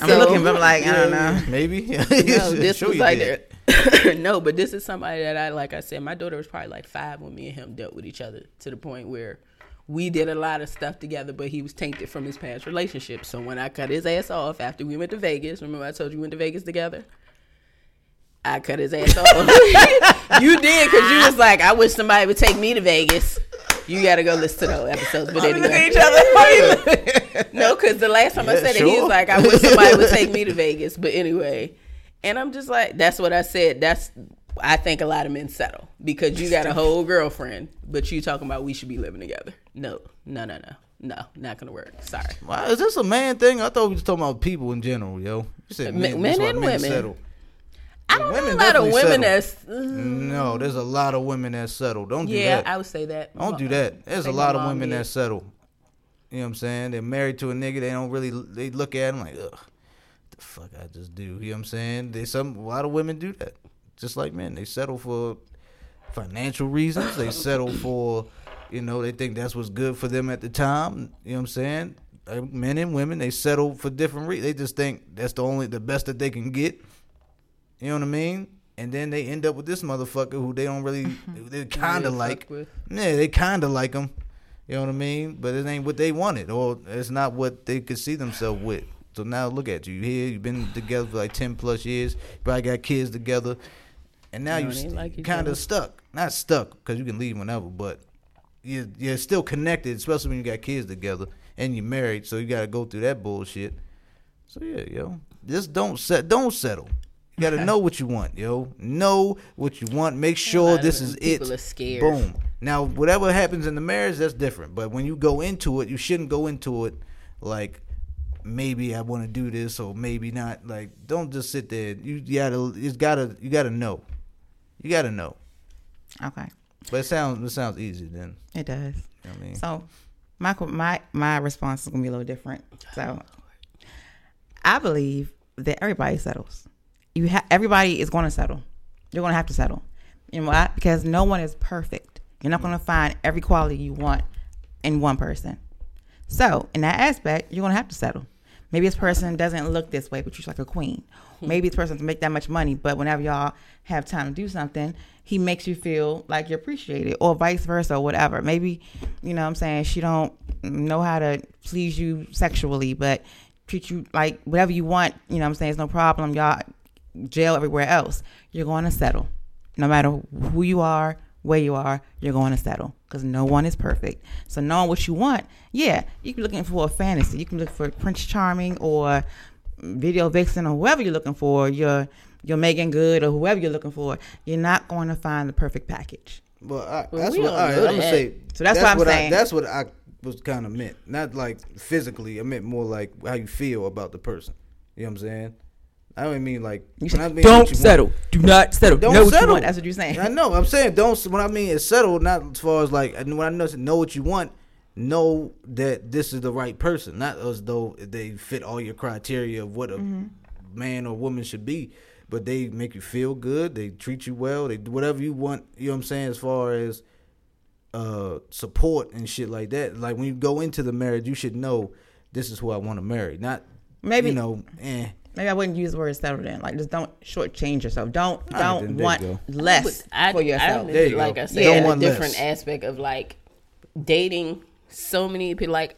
I'm So- looking, but I'm like, I don't know. Maybe. No, this Sure was like did. no, but this is somebody that I like. I said, my daughter was probably like five when me and him dealt with each other to the point where we did a lot of stuff together, but he was tainted from his past relationship. So when I cut his ass off after we went to Vegas, remember I told you we went to Vegas together? I cut his ass off. you did because you was like, I wish somebody would take me to Vegas. You got to go listen to those episodes. But anyway, no, because the last time I Yeah, said it, he was like, I wish somebody would take me to Vegas. But anyway, and I'm just like, that's what I said. That's I think a lot of men settle because you got a whole girlfriend, but you talking about we should be living together. No, no, no, no, no, not gonna work. Sorry. Why is this a man thing? I thought we was talking about people in general, yo. You said Men- men, men and women. settle. I don't know a lot of women settle. that's. uh, No, there's a lot of women that settle. Don't do yeah, that. I would say that. Don't do that. There's a lot of women did. that settle. You know what I'm saying? They're married to a nigga. They don't really. They look at him like, ugh. The fuck I just do. You know what I'm saying? They some a lot of women do that. Just like men. They settle for financial reasons. They settle for you know, they think that's what's good for them at the time. You know what I'm saying? Uh, Men and women, they settle for different reasons. They just think that's the only the best that they can get. You know what I mean? And then they end up with this motherfucker who they don't really they kind of like. Yeah, they kind of like him. You know what I mean? But it ain't what they wanted, or it's not what they could see themselves with. So now look at you. You here, you've been together for like ten plus years. Probably got kids together, and now You you don't like kind of stuck. Not stuck because you can leave whenever, but you're you're still connected, especially when you got kids together and you're married. So you got to go through that bullshit. So yeah, yo, just don't set, don't settle. You got to know what you want, yo. Know what you want. Make sure this is it. people are scared. Boom. Now, whatever happens in the marriage, that's different. But when you go into it, you shouldn't go into it like maybe I want to do this or maybe not. Like, don't just sit there. You gotta, it's gotta, you gotta know. You gotta know. Okay, But it sounds, it sounds easy then. it does. You know what I mean, So my my my response is gonna be a little different. So I believe that everybody settles. You ha- everybody is going to settle. You're going to have to settle. You know why? Because no one is perfect. You're not going to find every quality you want in one person. So in that aspect, you're going to have to settle. Maybe this person doesn't look this way, but she's like a queen. Maybe this person doesn't make that much money, but whenever y'all have time to do something, he makes you feel like you're appreciated, or vice versa, or whatever. Maybe, you know, what I'm saying she don't know how to please you sexually, but treat you like whatever you want. You know, what I'm saying it's no problem. Y'all jail everywhere else. You're going to settle, no matter who you are, where you are. You're going to settle because no one is perfect. So knowing what you want, yeah, you can be looking for a fantasy. You can look for Prince Charming or Video Vixen or whoever you're looking for. Your your Meagan Good or whoever you're looking for. You're not going to find the perfect package. well, I, Well, that's we what don't all right, know I'm gonna say. So that's what I'm I- saying. that's what I was kind of meant. Not like physically. I meant more like how you feel about the person. You know what I'm saying? I don't mean like. You I mean don't you want- settle. Do not settle. Don't know what settle. you want. That's what you're saying. I know. I'm saying don't. When I mean it's settled, not as far as like when I know know what you want. Know that this is the right person, not as though they fit all your criteria of what a Mm-hmm. man or woman should be. But they make you feel good. They treat you well. They do whatever you want. You know what I'm saying? As far as uh support and shit like that. Like when you go into the marriage, you should know this is who I want to marry. Not Maybe- you know. Eh. Maybe I wouldn't use the word settle then. Like just don't shortchange yourself. Don't right, don't then want go. less But I, for yourself. I, There you like go. I said, don't a different less. aspect of like dating. So many people, like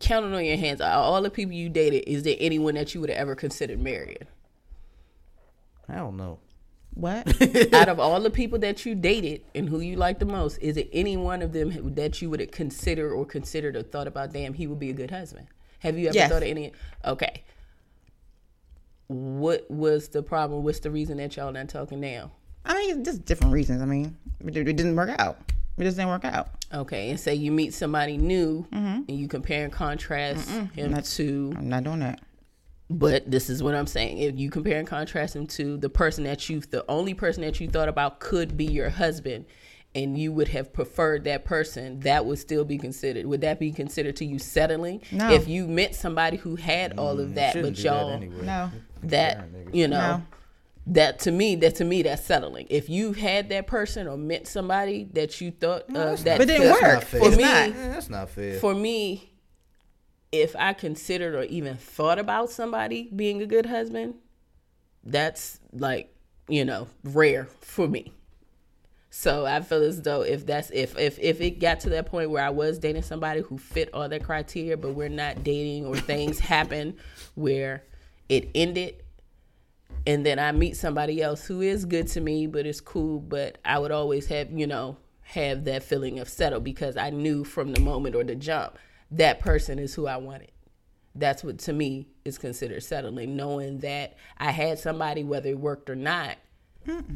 counting on your hands, all the people you dated. Is there anyone that you would have ever considered marrying? I don't know. what? Out of all the people that you dated and who you like the most, is it any one of them that you would have considered or considered or thought about? Damn, he would be a good husband. Have you ever Yes. thought of any? Okay. What was the problem? What's the reason that y'all not talking now? I mean, it's just different reasons. I mean, it, it didn't work out. It just didn't work out. Okay, and say you meet somebody new mm-hmm. and you compare and contrast him to, I'm not doing that. but this is what I'm saying. If you compare and contrast him to the person that you, the only person that you thought about could be your husband, and you would have preferred that person, that would still be considered. Would that be considered to you settling? No. If you met somebody who had all of mm, that, Shouldn't but y'all, anyway. No. That you know No. that to me that to me that's settling if you had that person or met somebody that you thought uh, that But didn't fit- work. Not fair. for It's me not. Yeah, that's not fair. for me if i considered or even thought about somebody being a good husband that's like you know rare for me so i feel as though if that's if if if it got to that point where i was dating somebody who fit all that criteria but we're not dating or things happen where it ended and then I meet somebody else who is good to me, but it's cool. But I would always have, you know, have that feeling of settle because I knew from the moment or the jump that person is who I wanted. That's what to me is considered settling, knowing that I had somebody, whether it worked or not,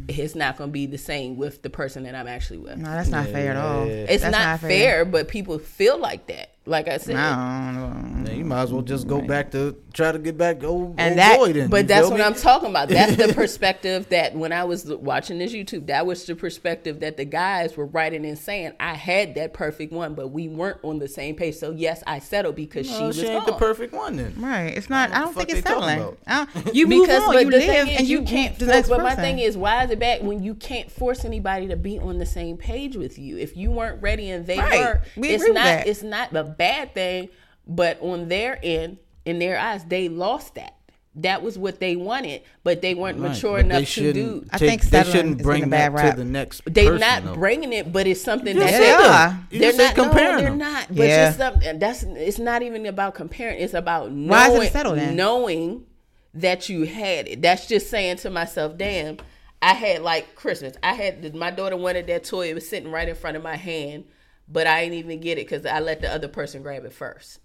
it's not going to be the same with the person that I'm actually with. No, that's not fair at all. It's That's not, fair. but people feel like that. Like I said, I don't know. Man, you might as well just go back to try to get back old, And old that- boy then. But you that's what me? I'm talking about. That's the perspective that when I was watching this YouTube, that was the perspective that the guys were writing and saying, I had that perfect one, but we weren't on the same page. So yes, I settled because she No, was she ain't the perfect one then. Right. It's not. I don't fuck think it's they talking settling. about? I don't- You move because on. but You live is, and you, you can't. can't. The next but my thing is, why is it bad when you can't force anybody to be on the same page with you? If you weren't ready and they Right. were, We it's agree with not. that. It's not a bad thing, but on their end, in their eyes, they lost that. That was what they wanted, but they weren't Right, mature but enough to shouldn't do. I think they shouldn't bring getting a bad that rap. to the next. They're person, not though. bringing it, but it's something You that they said that. are. They're not comparing no, they're not. But Yeah. just something that's it's not even about comparing. It's about knowing, Why is it settled then? knowing that you had it. That's just saying to myself, damn, I had like Christmas. I had my daughter wanted that toy. It was sitting right in front of my hand, but I didn't even get it because I let the other person grab it first.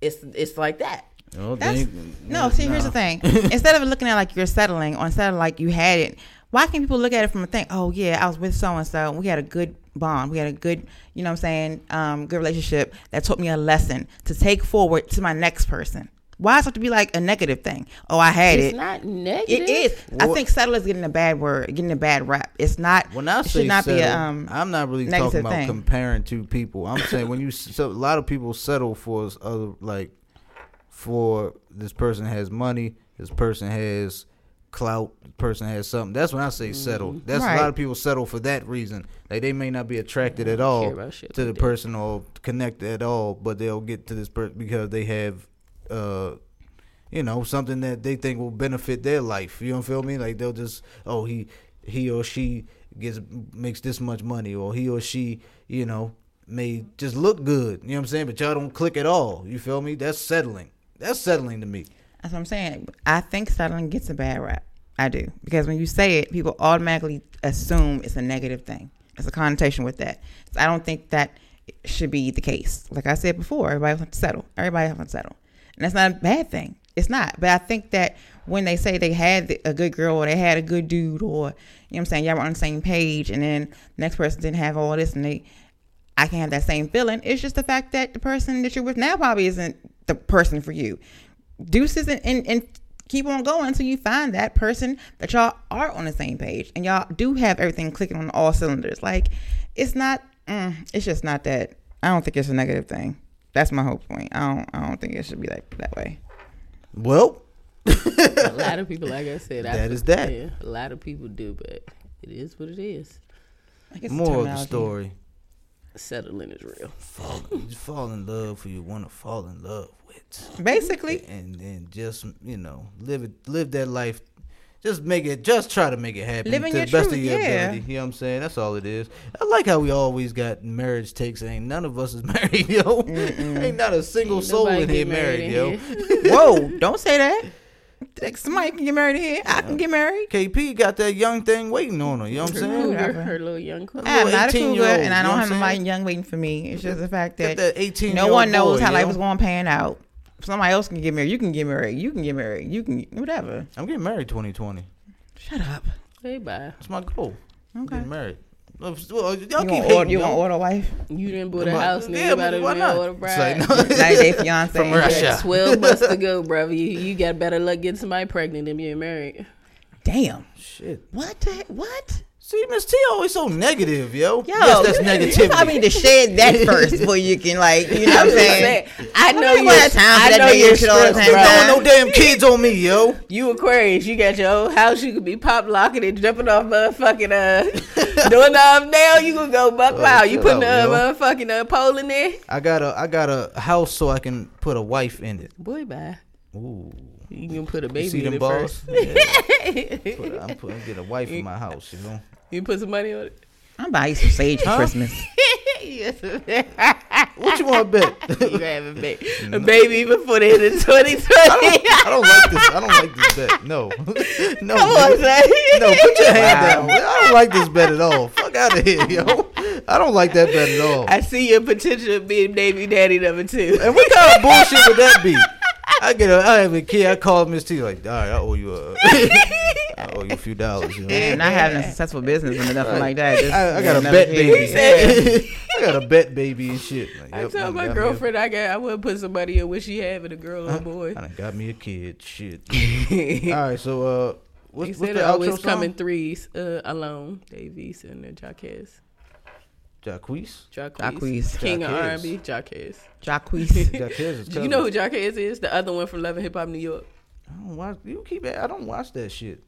It's it's like that. Oh, That's, they- no, see, here's the thing. Instead of looking at like you're settling, or instead of like you had it, why can't people look at it from a thing? Oh yeah, I was with so and so. We had a good bond. We had a good, you know, what I'm saying, um, good relationship that taught me a lesson to take forward to my next person. Why does it have to be like a negative thing? Oh, I had It's it. not negative. It is. I think settle is getting a bad word, getting a bad rap. It's not. When I it say should not settle, be a. Um, I'm not really talking about thing. comparing two people. I'm saying when you so, a lot of people settle for s- other like for this person has money, this person has clout, this person has something. That's when I say settle. That's a lot of people settle for that reason. Like they may not be attracted at all to the like person or connect at all, but they'll get to this person because they have uh you know, something that they think will benefit their life. You don't feel me? Like they'll just, oh, he he or she gets makes this much money, or he or she, you know, may just look good. You know what I'm saying? But y'all don't click at all. You feel me? That's settling. That's settling to me. That's what I'm saying. I think settling gets a bad rap. I do because when you say it, people automatically assume it's a negative thing. It's a connotation with that. So I don't think that should be the case. Like I said before, everybody wants to settle. Everybody wants to settle, and that's not a bad thing. It's not. But I think that when they say they had a good girl or they had a good dude or you know what I'm saying, y'all were on the same page, and then the next person didn't have all this, and they I can have that same feeling. It's just the fact that the person that you're with now probably isn't the person for you. Deuces and, and, and keep on going until you find that person that y'all are on the same page and y'all do have everything clicking on all cylinders. Like it's not, mm, it's just not that. I don't think it's a negative thing. That's my whole point. I don't, I don't think it should be like that way. Well, a lot of people, like I said, I That is that. yeah, a lot of people do, but it is what it is. I guess it's more of the story. Settling is real. Fall, you fall in love who you want to fall in love with. Basically, and then just you know live it live that life just make it just try to make it happen Living to your the best truth, of your yeah. ability you know what i'm saying that's all it is i like how we always got marriage takes ain't none of us is married yo ain't not a single Ain't soul in here married, married yo in whoa, don't say that. Somebody can get married here. I can get married. kp got that young thing waiting on her you know what i'm saying Whatever. her little young cougar. I'm not a cougar, 18-year-old, and I don't have nobody young waiting for me. It's just the fact that that 18 no one knows boy, how life is going to pan out. Somebody else can get married. You can get married. You can get married. You can whatever. i'm getting married 2020 Shut up. Hey, bye. that's my goal I'm Okay. getting married well, y'all You keep want hating, order, you want order wife? You didn't build a Come on. house, Yeah, nigga. About why to not? order It's like, bride. no. 90 day fiance. From Russia. got Twelve months to go, brother. You, you got better luck getting somebody pregnant than being married. Damn. shit What? The, heck? what? See miss t always so negative yo Yo, yes that's You negativity probably need to shed that first before you can like, you know what I'm saying? I know you. got time for I that negative you're shit all the time. throwing no damn kids on me, yo. You Aquarius, you got your own house. You could be pop locking and jumping off motherfucking uh doorknob now. You can go buck Oh, wild. You putting out, a yo. motherfucking uh, pole in there. I got a I got a house so I can put a wife in it. Boy, bye. Ooh, You can put a you baby see in them it balls? first. Yeah. Put a- I'm putting get a wife in my house, you know. You put some money on it. I'm buying you some sage for Huh? Christmas. What you want to bet? you gonna have a, ba- a baby before the end of 2020. I don't like this. I don't like this bet. No, no, Come on, son. no. Put your hand Wow. down. I don't like this bet at all. Fuck out of here, yo. I don't like that bet at all. I see your potential of being baby daddy number two. And what kind of bullshit would that be? I get a, I have a kid. I call Miss T like, all right, I owe you a, I owe you a few dollars. You know? And not having a successful business or nothing like that. Just, I, I got a bet did. baby. I got a bet baby and shit. Like, I yep, told done my got me a- girlfriend I got I would put somebody in what she having a girl or boy. I done got me a kid. Shit. All right, so uh, what's, what's said the it always outro come in song? threes. Uh, alone, Dave East and the Jaquez. Jacquees. Jaquez. Jaquez. King of Jaquez. R&B, Jaquez. Jacquees. Jacquez Do you know who Jaquez is? The other one from Love and Hip Hop New York. I don't watch. You keep. I don't watch that shit.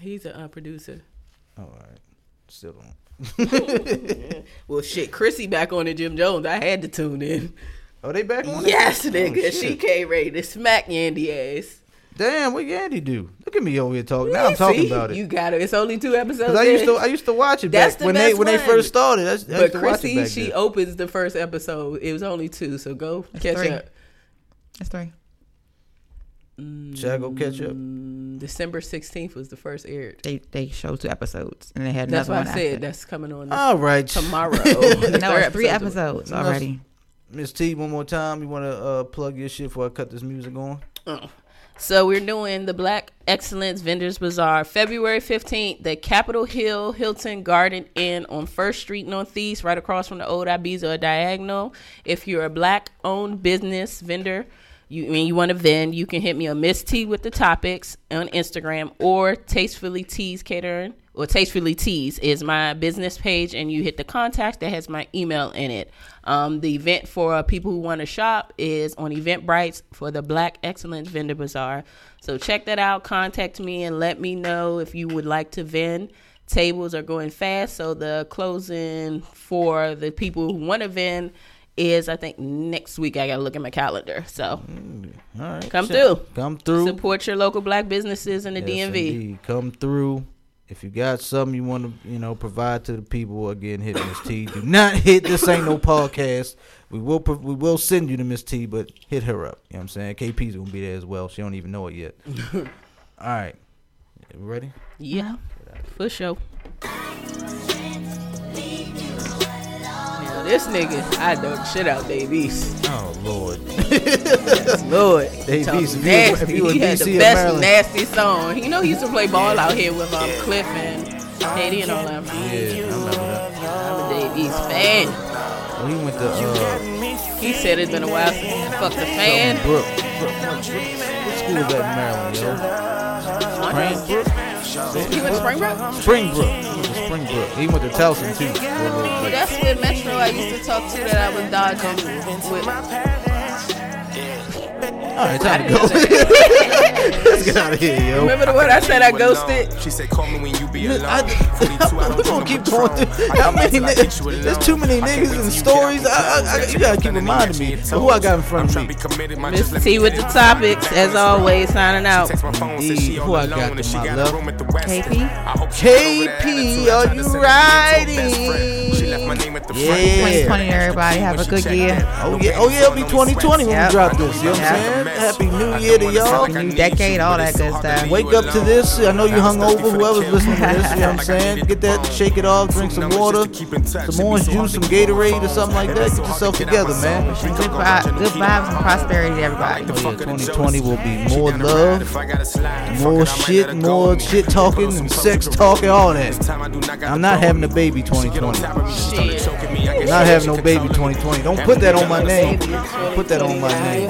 He's a uh, producer. Oh, all right. Still don't. Well, shit, Chrissy back on it. Jim Jones. I had to tune in. Oh, they back on it? Yes, Oh, nigga. she shit. came ready to smack Yandy ass. Damn, what Yandy do? Look at me over here talking. Now I'm talking See? about it. You got it. It's only two episodes. I used to. I used to watch it That's back the when they best when they first started. I, I used But to watch it Chrissy, back she then. opens the first episode. It was only two, so go catch three. up. That's three. Should I go catch up? Mm, December sixteenth was the first aired. They they showed two episodes and they had That's another what I one said. after. That's coming on All right, tomorrow. No, The third it's three episode's- episodes already. Miss T, one more time. You want to uh, plug your shit before I cut this music on? So we're doing the Black Excellence Vendors Bazaar February 15th, the Capitol Hill Hilton Garden Inn on First Street Northeast, right across from the old Ibiza Diagonal. If you're a black owned business vendor, you and you want to vend, you can hit me on Miss T with the topics on Instagram or Tastefully Teas Catering or Tastefully Teas is my business page, and you hit the contact that has my email in it. Um, the event for people who want to shop is on Eventbrite for the Black Excellence Vendor Bazaar. So check that out. Contact me and let me know if you would like to vend. Tables are going fast, so the closing for the people who want to vend is I think next week. I gotta look at my calendar. So All right, Come shit. through. Come through. support your local black businesses in the Yes, DMV. indeed. Come through. If you got something you want to, you know, provide to the people, again, hit Miss T. Do not hit this. Ain't no podcast. We will we will send you to Miss T, but hit her up. You know what I'm saying? KP's gonna be there as well. She don't even know it yet. All right, ready? Yeah, for sure. This nigga, I know the shit out Dave East. Oh Lord, Lord, Dave Talking East, if you- nasty. if you he had the best Maryland. nasty song. You know, he used to play ball out here with um, Cliff and Haiti and all that. yeah, I remember that. I'm a Dave East fan. Well, he went to uh, He said it's been a while since he fucked a fan. Brook. Brook. What, what, what school is that in Maryland, yo? Springbrook. He went to Springbrook? Springbrook. He went to Springbrook. He went to Towson too. for a little bit. that's where Metro I used to talk to that I was dodging with. All right, time to go. Let's get out of here, yo. Remember the one I said I ghosted? She said, call me when you be alone. I, 42, I don't we gonna keep no going. Through, how many? nothing, niggas? There's too many niggas wait and stories. get I. I, I, you gotta keep reminding me. But who I got in front of me? Miss T with the topics, as always, signing out. Indeed. Who I got to my left? KP? KP, are you riding? Yeah. 2020, everybody. Have a good year. Oh, oh yeah, oh yeah, it'll be 2020 when Yep. we drop this. You know what I'm saying? Happy New Year to y'all. New decade, all that good stuff. Wake up to this. I know you hungover. Whoever's listening to this, you know what I'm saying? Get that, shake it off, drink some water, some orange juice, some Gatorade or something like that. Get yourself together, man. Good, vi- good vibes and prosperity to everybody. Oh, 2020 will be more love, more shit, more shit talking and sex talking, all that. I'm not having a baby 2020. Not having no baby 2020. Don't put that on my name. Put that on my name.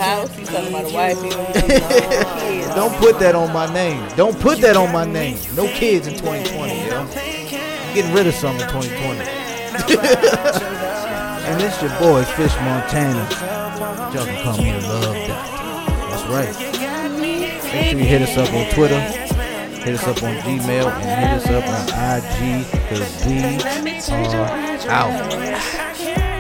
House, he's talking about a wife. he don't- Don't put that on my name. Don't put that on my name. No kids in 2020, yo. I'm getting rid of some in 2020. and it's your boy, Fish Montana. Y'all can call me the Love Doctor. That's right. Make sure you hit us up on Twitter, hit us up on Gmail, and hit us up on IG, because we are out.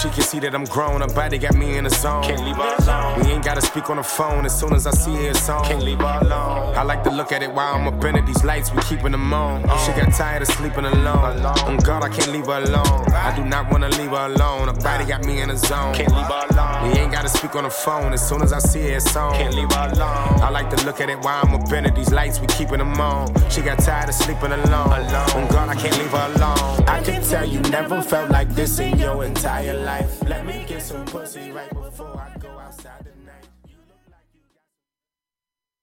She can see that I'm grown. Her body got me in the zone. Can't leave her alone. We ain't gotta speak on the phone as soon as I see her song. Can't leave her alone. I like to look at it while I'm up in it. These lights, we keeping them on. Uh. She got tired of sleeping alone. On God, I can't leave her alone. I do not wanna leave her alone. Her body got me in the zone. Can't leave her alone. We ain't gotta speak on the phone as soon as I see her song. Can't leave her alone. I like to look at it while I'm up in it. These lights, we keeping them on. She got tired of sleeping alone. alone. On God, I can't leave her alone. I can tell you never felt like this in your entire life. Let me get some pussy right before I